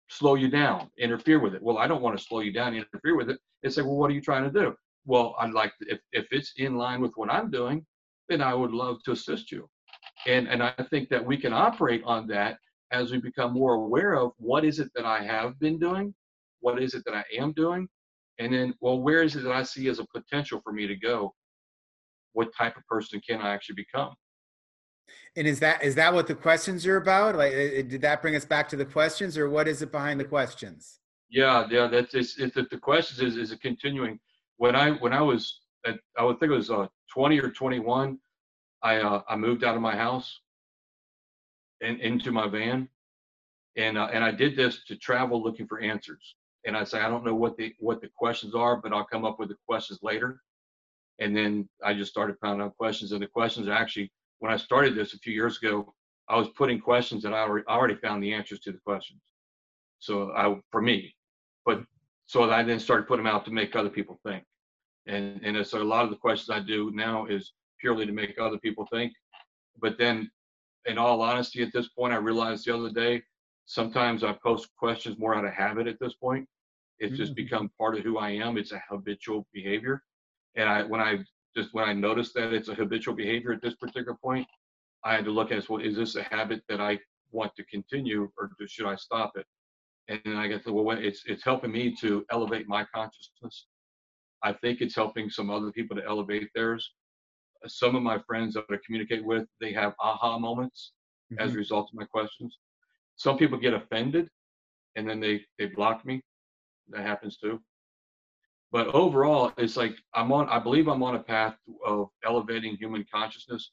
slow you down, interfere with it. Well, I don't want to slow you down, interfere with it. It's like, well, what are you trying to do? Well, I'd like to, if if it's in line with what I'm doing, then I would love to assist you. And and I think that we can operate on that as we become more aware of what is it that I have been doing, what is it that I am doing, and then well, where is it that I see as a potential for me to go? What type of person can I actually become? And is that is that what the questions are about? Like, did that bring us back to the questions, or what is it behind the questions? Yeah, yeah, that's it's, it's the questions is is a continuing. When I when I was at, I would think it was uh, 20 or 21, I uh, I moved out of my house and into my van, and uh, and I did this to travel looking for answers. And I say I don't know what the what the questions are, but I'll come up with the questions later. And then I just started pounding out questions, and the questions actually when I started this a few years ago, I was putting questions that I already, already found the answers to the questions. So I, for me, but so I then started putting them out to make other people think. And, and so a lot of the questions I do now is purely to make other people think. But then in all honesty, at this point, I realized the other day, sometimes I post questions more out of habit at this point. It's mm-hmm. just become part of who I am. It's a habitual behavior. And I, when I just when I noticed that it's a habitual behavior at this particular point, I had to look at well, is this a habit that I want to continue or should I stop it? And I get to well, it's it's helping me to elevate my consciousness. I think it's helping some other people to elevate theirs. Some of my friends that I communicate with, they have aha moments mm-hmm. as a result of my questions. Some people get offended, and then they they block me. That happens too. But overall, it's like I'm on. I believe I'm on a path of elevating human consciousness,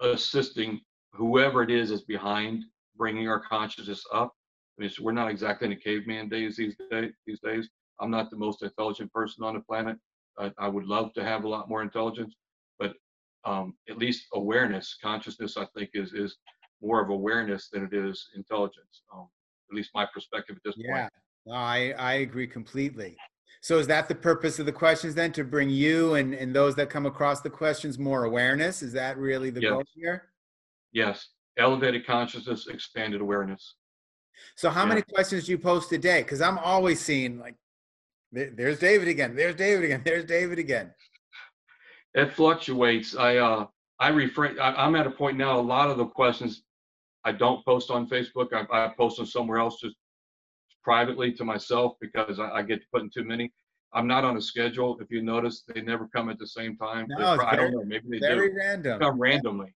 assisting whoever it is is behind bringing our consciousness up mean, we're not exactly in the caveman days these days. These days, I'm not the most intelligent person on the planet. I, I would love to have a lot more intelligence, but um, at least awareness, consciousness, I think is is more of awareness than it is intelligence. Um, at least my perspective at this yeah. point. Yeah, I I agree completely. So is that the purpose of the questions then to bring you and, and those that come across the questions more awareness? Is that really the yes. goal here? Yes. Elevated consciousness, expanded awareness. So how yeah. many questions do you post a day? Because I'm always seeing like, there's David again. There's David again. There's David again. It fluctuates. I uh I refrain. I, am at a point now. A lot of the questions I don't post on Facebook. I, I post them somewhere else, just privately to myself because I, I get to putting too many. I'm not on a schedule. If you notice, they never come at the same time. No, I very, don't know. Maybe they very do. random. They come randomly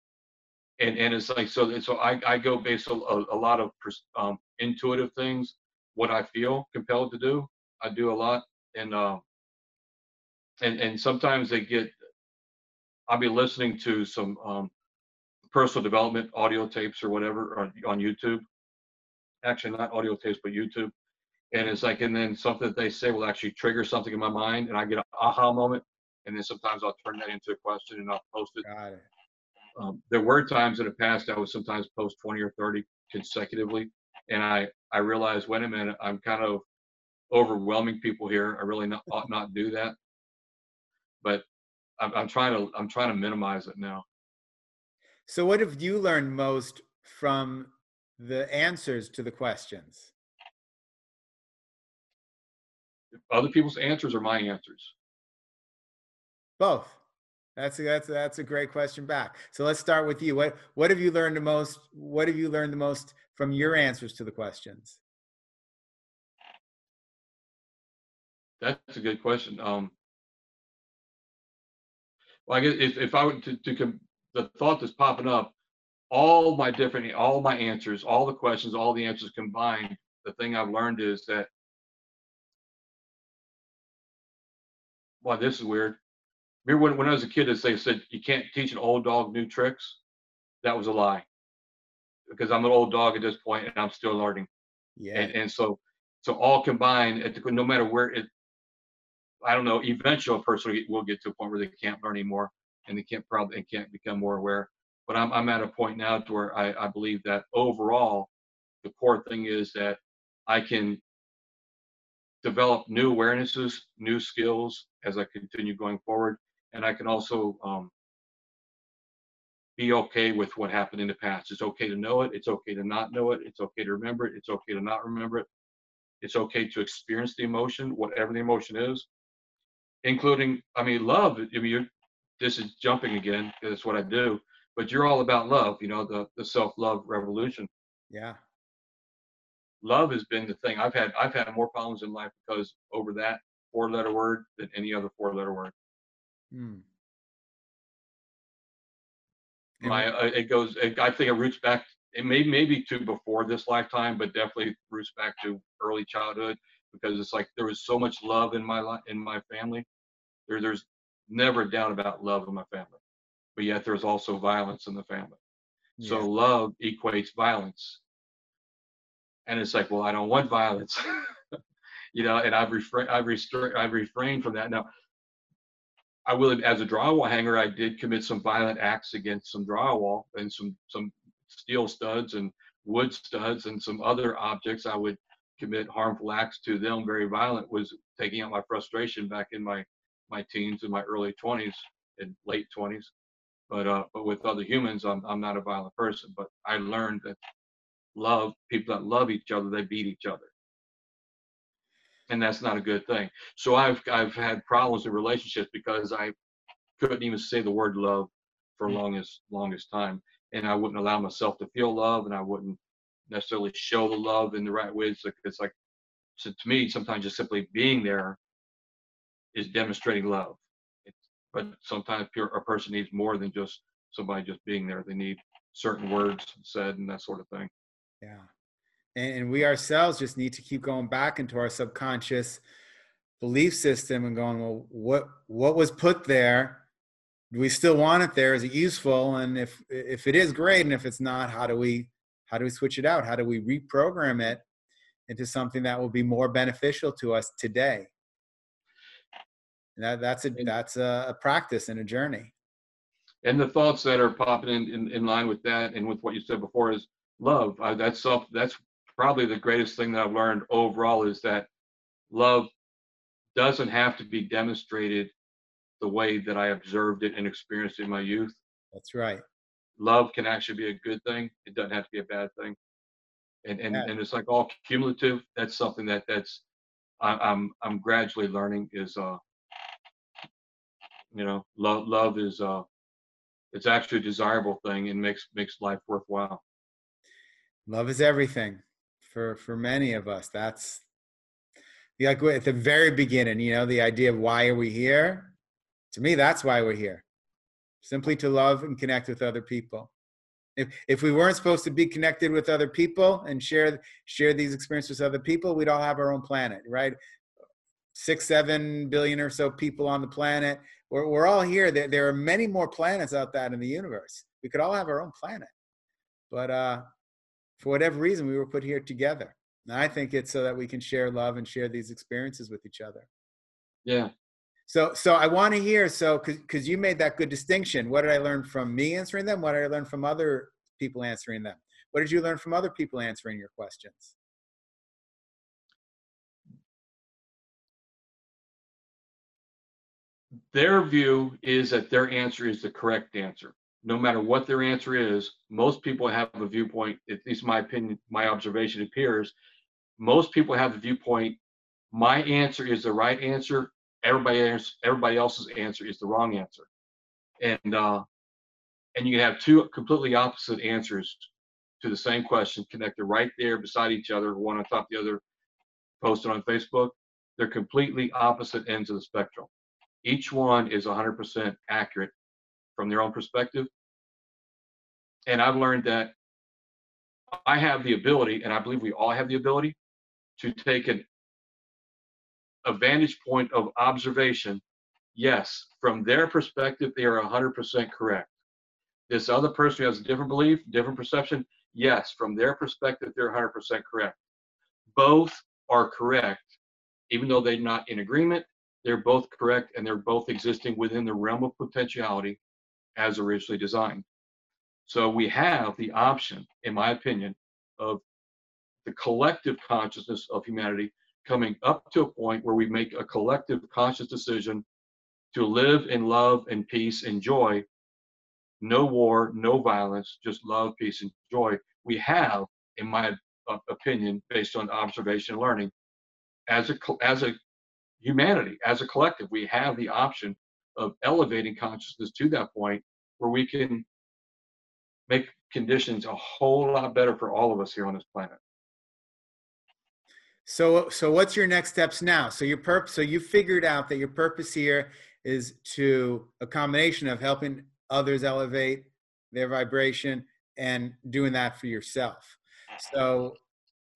and and it's like so so I, I go based a, a lot of um, intuitive things what I feel compelled to do. I do a lot and uh, and and sometimes they get I'll be listening to some um, personal development audio tapes or whatever on, on YouTube. Actually not audio tapes but YouTube. And it's like and then something that they say will actually trigger something in my mind and I get an aha moment and then sometimes I'll turn that into a question and I'll post it. Got it um, there were times in the past I would sometimes post 20 or 30 consecutively, and I I realized, wait a minute, I'm kind of overwhelming people here. I really not, ought not do that, but I'm, I'm trying to I'm trying to minimize it now. So, what have you learned most from the answers to the questions? Other people's answers or my answers? Both. That's a, that's a, that's a great question back. So let's start with you. What what have you learned the most? What have you learned the most from your answers to the questions? That's a good question. Um, well, I guess if, if I were to, to the thought that's popping up, all my different, all my answers, all the questions, all the answers combined, the thing I've learned is that, well, this is weird. Remember when, when I was a kid, they said you can't teach an old dog new tricks? That was a lie. Because I'm an old dog at this point and I'm still learning. Yeah. And, and so, so all combined, the, no matter where it, I don't know, eventually a person will get to a point where they can't learn anymore and they can't probably and can't become more aware. But I'm, I'm at a point now to where I, I believe that overall, the core thing is that I can develop new awarenesses, new skills as I continue going forward and I can also um, be okay with what happened in the past. It's okay to know it. It's okay to not know it. It's okay to remember it. It's okay to not remember it. It's okay to experience the emotion, whatever the emotion is, including, I mean, love. I mean, you're, this is jumping again because that's what I do. But you're all about love. You know, the the self love revolution. Yeah. Love has been the thing. I've had I've had more problems in life because over that four letter word than any other four letter word. Mm. My, uh, it goes. It, I think it roots back. It may maybe to before this lifetime, but definitely roots back to early childhood because it's like there was so much love in my life in my family. There, there's never a doubt about love in my family, but yet there's also violence in the family. Yeah. So love equates violence, and it's like, well, I don't want violence, you know. And I've refrained. I've restrained. I've refrained from that. Now, I will, as a drywall hanger, I did commit some violent acts against some drywall and some some steel studs and wood studs and some other objects. I would commit harmful acts to them. Very violent was taking out my frustration back in my my teens and my early 20s and late 20s. But uh, but with other humans, I'm I'm not a violent person. But I learned that love people that love each other, they beat each other and that's not a good thing. So I've I've had problems in relationships because I couldn't even say the word love for mm. longest longest time, and I wouldn't allow myself to feel love, and I wouldn't necessarily show the love in the right way. It's like, it's like so to me, sometimes just simply being there is demonstrating love. It's, but sometimes a person needs more than just somebody just being there. They need certain words said and that sort of thing. Yeah. And, we ourselves just need to keep going back into our subconscious belief system and going, well, what what was put there? Do we still want it there? Is it useful? And if if it is great, and if it's not, how do we how do we switch it out? How do we reprogram it into something that will be more beneficial to us today? that, that's a that's a, a practice and a journey and the thoughts that are popping in, in, in line with that and with what you said before is love uh, that's self that's probably the greatest thing that i've learned overall is that love doesn't have to be demonstrated the way that i observed it and experienced it in my youth. That's right. Love can actually be a good thing. It doesn't have to be a bad thing. And and, yeah. and it's like all cumulative. That's something that that's i'm i'm gradually learning is uh you know love love is uh it's actually a desirable thing and makes makes life worthwhile. Love is everything for for many of us that's like at the very beginning you know the idea of why are we here to me that's why we're here simply to love and connect with other people if if we weren't supposed to be connected with other people and share share these experiences with other people we'd all have our own planet right six seven billion or so people on the planet we're, we're all here. There, there are many more planets out there in the universe. We could all have our own planet. But uh, for whatever reason, we were put here together. And I think it's so that we can share love and share these experiences with each other. Yeah. So, so I want to hear. So, because you made that good distinction. What did I learn from me answering them? What did I learn from other people answering them? What did you learn from other people answering your questions? their view is that their answer is the correct answer. No matter what their answer is, most people have a viewpoint, at least my opinion, my observation appears, most people have the viewpoint, my answer is the right answer, everybody else, everybody else's answer is the wrong answer. And uh, and you have two completely opposite answers to the same question connected right there beside each other, one on top of the other, posted on Facebook. They're completely opposite ends of the spectrum. Each one is 100% accurate from their own perspective. And I've learned that I have the ability, and I believe we all have the ability, to take an, a vantage point of observation. Yes, from their perspective, they are 100% correct. This other person who has a different belief, different perception, yes, from their perspective, they're 100% correct. Both are correct, even though they're not in agreement, they're both correct and they're both existing within the realm of potentiality as originally designed. So we have the option, in my opinion, of the collective consciousness of humanity coming up to a point where we make a collective conscious decision to live in love and peace and joy. No war, no violence, just love, peace, and joy. We have, in my opinion, based on observation and learning, as a as a humanity as a collective we have the option of elevating consciousness to that point where we can make conditions a whole lot better for all of us here on this planet. So so what's your next steps now? So your purpose so you figured out that your purpose here is to a combination of helping others elevate their vibration and doing that for yourself. So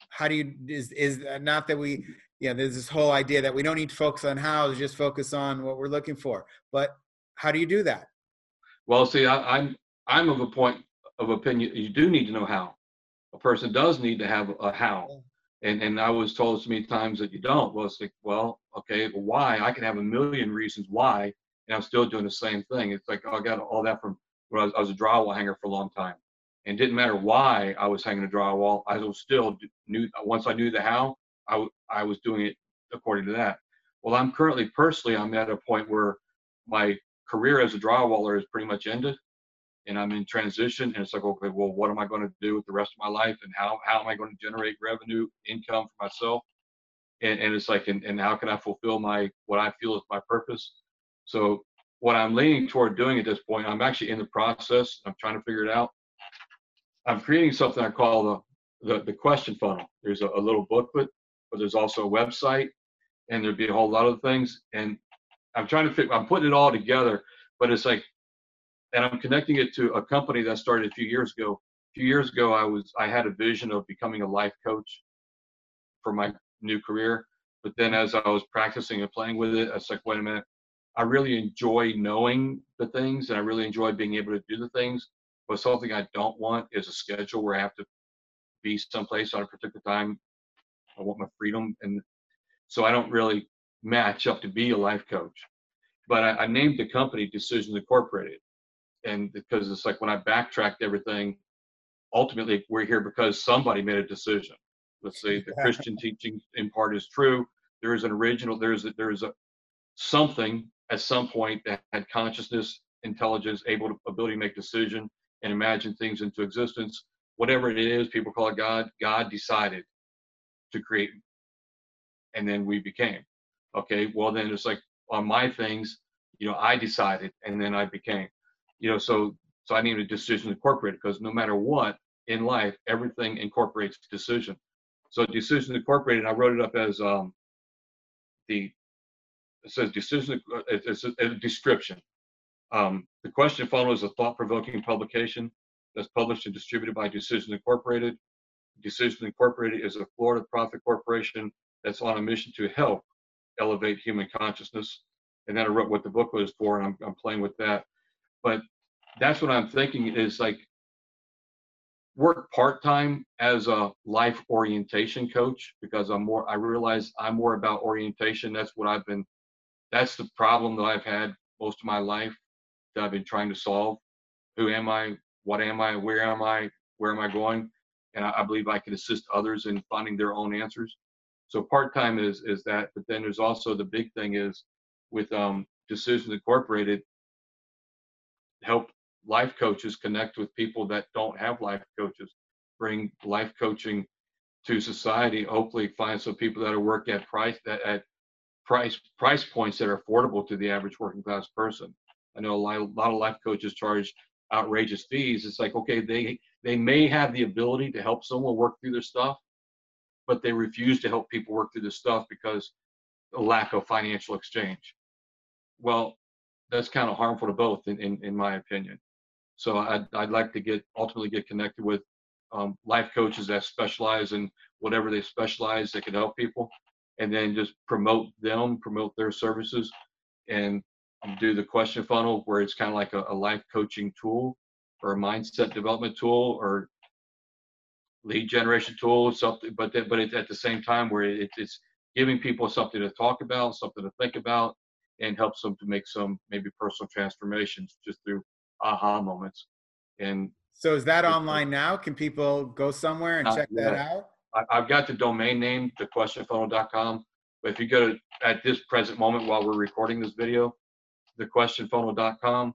how do you is is not that we yeah, there's this whole idea that we don't need to focus on how, just focus on what we're looking for. But how do you do that? Well, see, I, I'm I'm of a point of opinion. You do need to know how. A person does need to have a how. And and I was told so many times that you don't. Well, it's like, well, okay, but why? I can have a million reasons why, and I'm still doing the same thing. It's like oh, I got all that from when I was, I was a drywall hanger for a long time, and it didn't matter why I was hanging a drywall. I was still knew once I knew the how, I, I was doing it according to that. Well, I'm currently personally, I'm at a point where my career as a drywaller is pretty much ended and I'm in transition. And it's like, okay, well, what am I going to do with the rest of my life? And how, how am I going to generate revenue, income for myself? And, and it's like, and, and how can I fulfill my, what I feel is my purpose? So what I'm leaning toward doing at this point, I'm actually in the process. I'm trying to figure it out. I'm creating something I call the the, the question funnel. There's a, a little booklet, but there's also a website, and there'd be a whole lot of things. And I'm trying to fit, I'm putting it all together, but it's like, and I'm connecting it to a company that started a few years ago. A few years ago, I was I had a vision of becoming a life coach for my new career. But then as I was practicing and playing with it, I was like, wait a minute, I really enjoy knowing the things and I really enjoy being able to do the things. But something I don't want is a schedule where I have to be someplace on a particular time. I want my freedom. And so I don't really match up to be a life coach. But I, I named the company Decisions Incorporated. And because it's like when I backtracked everything, ultimately we're here because somebody made a decision. Let's say the Christian teaching in part is true. There is an original, there's a, there's a something at some point that had consciousness, intelligence, able to ability to make decision and imagine things into existence. Whatever it is, people call it God. God decided to create, and then we became. Okay, well then it's like on my things, you know, I decided, and then I became. You know, so so I need a decision incorporated because no matter what in life, everything incorporates decision. So decision incorporated, I wrote it up as um, the it says decision. Uh, it's a, a description. Um, the question is a thought-provoking publication that's published and distributed by Decision Incorporated. Decision Incorporated is a Florida profit corporation that's on a mission to help elevate human consciousness. And then I wrote what the book was for, and I'm, I'm playing with that. But that's what I'm thinking is like work part time as a life orientation coach because I'm more. I realize I'm more about orientation. That's what I've been. That's the problem that I've had most of my life that I've been trying to solve. Who am I? What am I? Where am I? Where am I going? And I, I believe I can assist others in finding their own answers. So part time is is that, but then there's also the big thing is with um, Decisions Incorporated, help life coaches connect with people that don't have life coaches, bring life coaching to society. Hopefully, find some people that are work at price that at price price points that are affordable to the average working class person. I know a lot, a lot of life coaches charge outrageous fees. It's like okay, they they may have the ability to help someone work through their stuff, but they refuse to help people work through this stuff because a lack of financial exchange. Well, that's kind of harmful to both, in, in, in my opinion. So I'd, I'd like to get ultimately get connected with um, life coaches that specialize in whatever they specialize that can help people, and then just promote them, promote their services, and do the question funnel where it's kind of like a, a life coaching tool or a mindset development tool or lead generation tool, or something, but that, but it, at the same time where it, it's giving people something to talk about, something to think about, and helps them to make some maybe personal transformations just through aha moments. And so is that online now? Can people go somewhere and check that out? I, have got the domain name, thequestionfunnel.com. But if you go to at this present moment while we're recording this video, thequestionfunnel.com,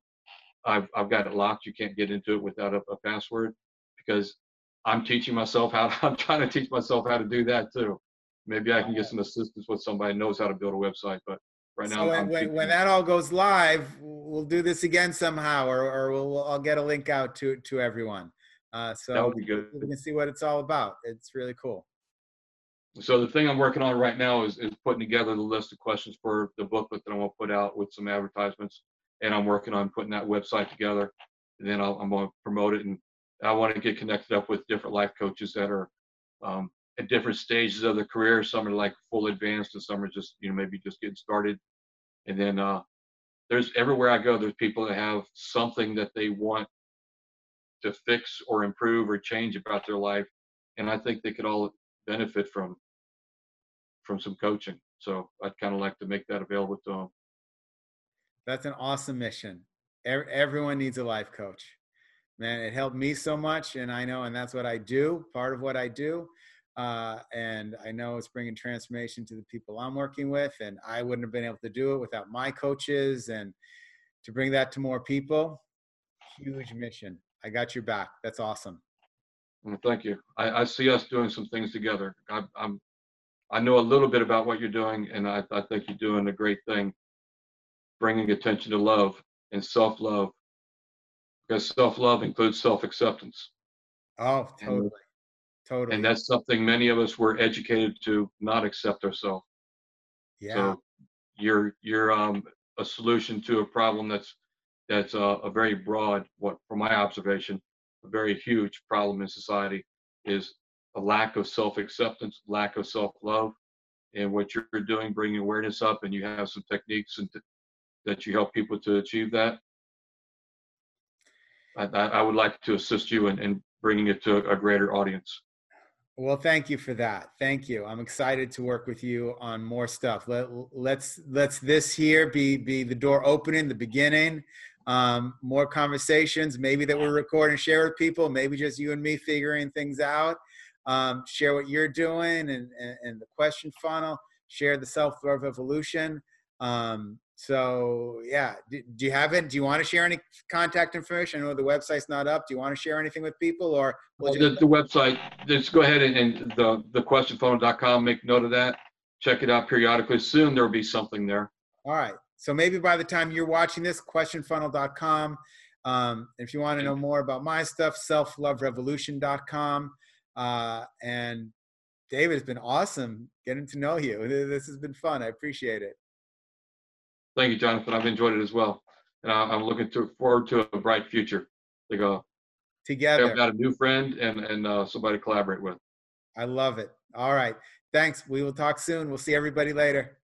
I've I've got it locked. You can't get into it without a, a password because I'm teaching myself how. To, I'm trying to teach myself how to do that too. Maybe I can get some assistance with somebody knows how to build a website, but right so now. When, when, when, that all goes live, we'll do this again somehow, or, or we'll, I'll get a link out to to everyone. Uh, so that would be good. We can see what it's all about. It's really cool. So the thing I'm working on right now is, is putting together the list of questions for the booklet that I'm gonna put out with some advertisements, and I'm working on putting that website together. And then i am gonna promote it, and I want to get connected up with different life coaches that are um, at different stages of their career. Some are like full advanced, and some are just you know maybe just getting started. And then uh, there's everywhere I go, there's people that have something that they want to fix or improve or change about their life, and I think they could all benefit from from some coaching. So I'd kind of like to make that available to them. That's an awesome mission. Everyone needs a life coach. Man, it helped me so much, and I know, and that's what I do. Part of what I do uh, and I know it's bringing transformation to the people I'm working with. And I wouldn't have been able to do it without my coaches. And to bring that to more people, huge mission. I got your back. That's awesome. Well, thank you. I, I see us doing some things together. I, I'm, I know a little bit about what you're doing, and I, I think you're doing a great thing, bringing attention to love and self-love, because self-love includes self-acceptance. Oh, totally. Totally. And that's something many of us were educated to not accept ourselves. yeah. So you're you're um, a solution to a problem that's that's a, a very broad, what from my observation, a very huge problem in society is a lack of self-acceptance, lack of self-love, and what you're doing, bringing awareness up, and you have some techniques and that you help people to achieve that. I, I would like to assist you in, in bringing it to a greater audience. Well, thank you for that. Thank you. I'm excited to work with you on more stuff. Let let's let's this here be be the door opening, the beginning. Um, more conversations, maybe that we're recording, share with people. Maybe just you and me figuring things out. Um, share what you're doing and, and and the question funnel. Share the self love revolution. Um, so yeah, do, do you have it? Do you want to share any contact information? I know the website's not up. Do you want to share anything with people, or we'll the, the website, just go ahead and, and the, the questionfunnel.com, make note of that. Check it out periodically. Soon there'll be something there. All right. So maybe by the time you're watching this, questionfunnel.com. Um, if you want to know more about my stuff, selfloverevolution.com. Uh, and David, it's been awesome getting to know you. This has been fun. I appreciate it. Thank you, Jonathan. I've enjoyed it as well. And I, I'm looking to, forward to a bright future. Like, together. I've got a new friend and, and uh, somebody to collaborate with. I love it. All right. Thanks. We will talk soon. We'll see everybody later.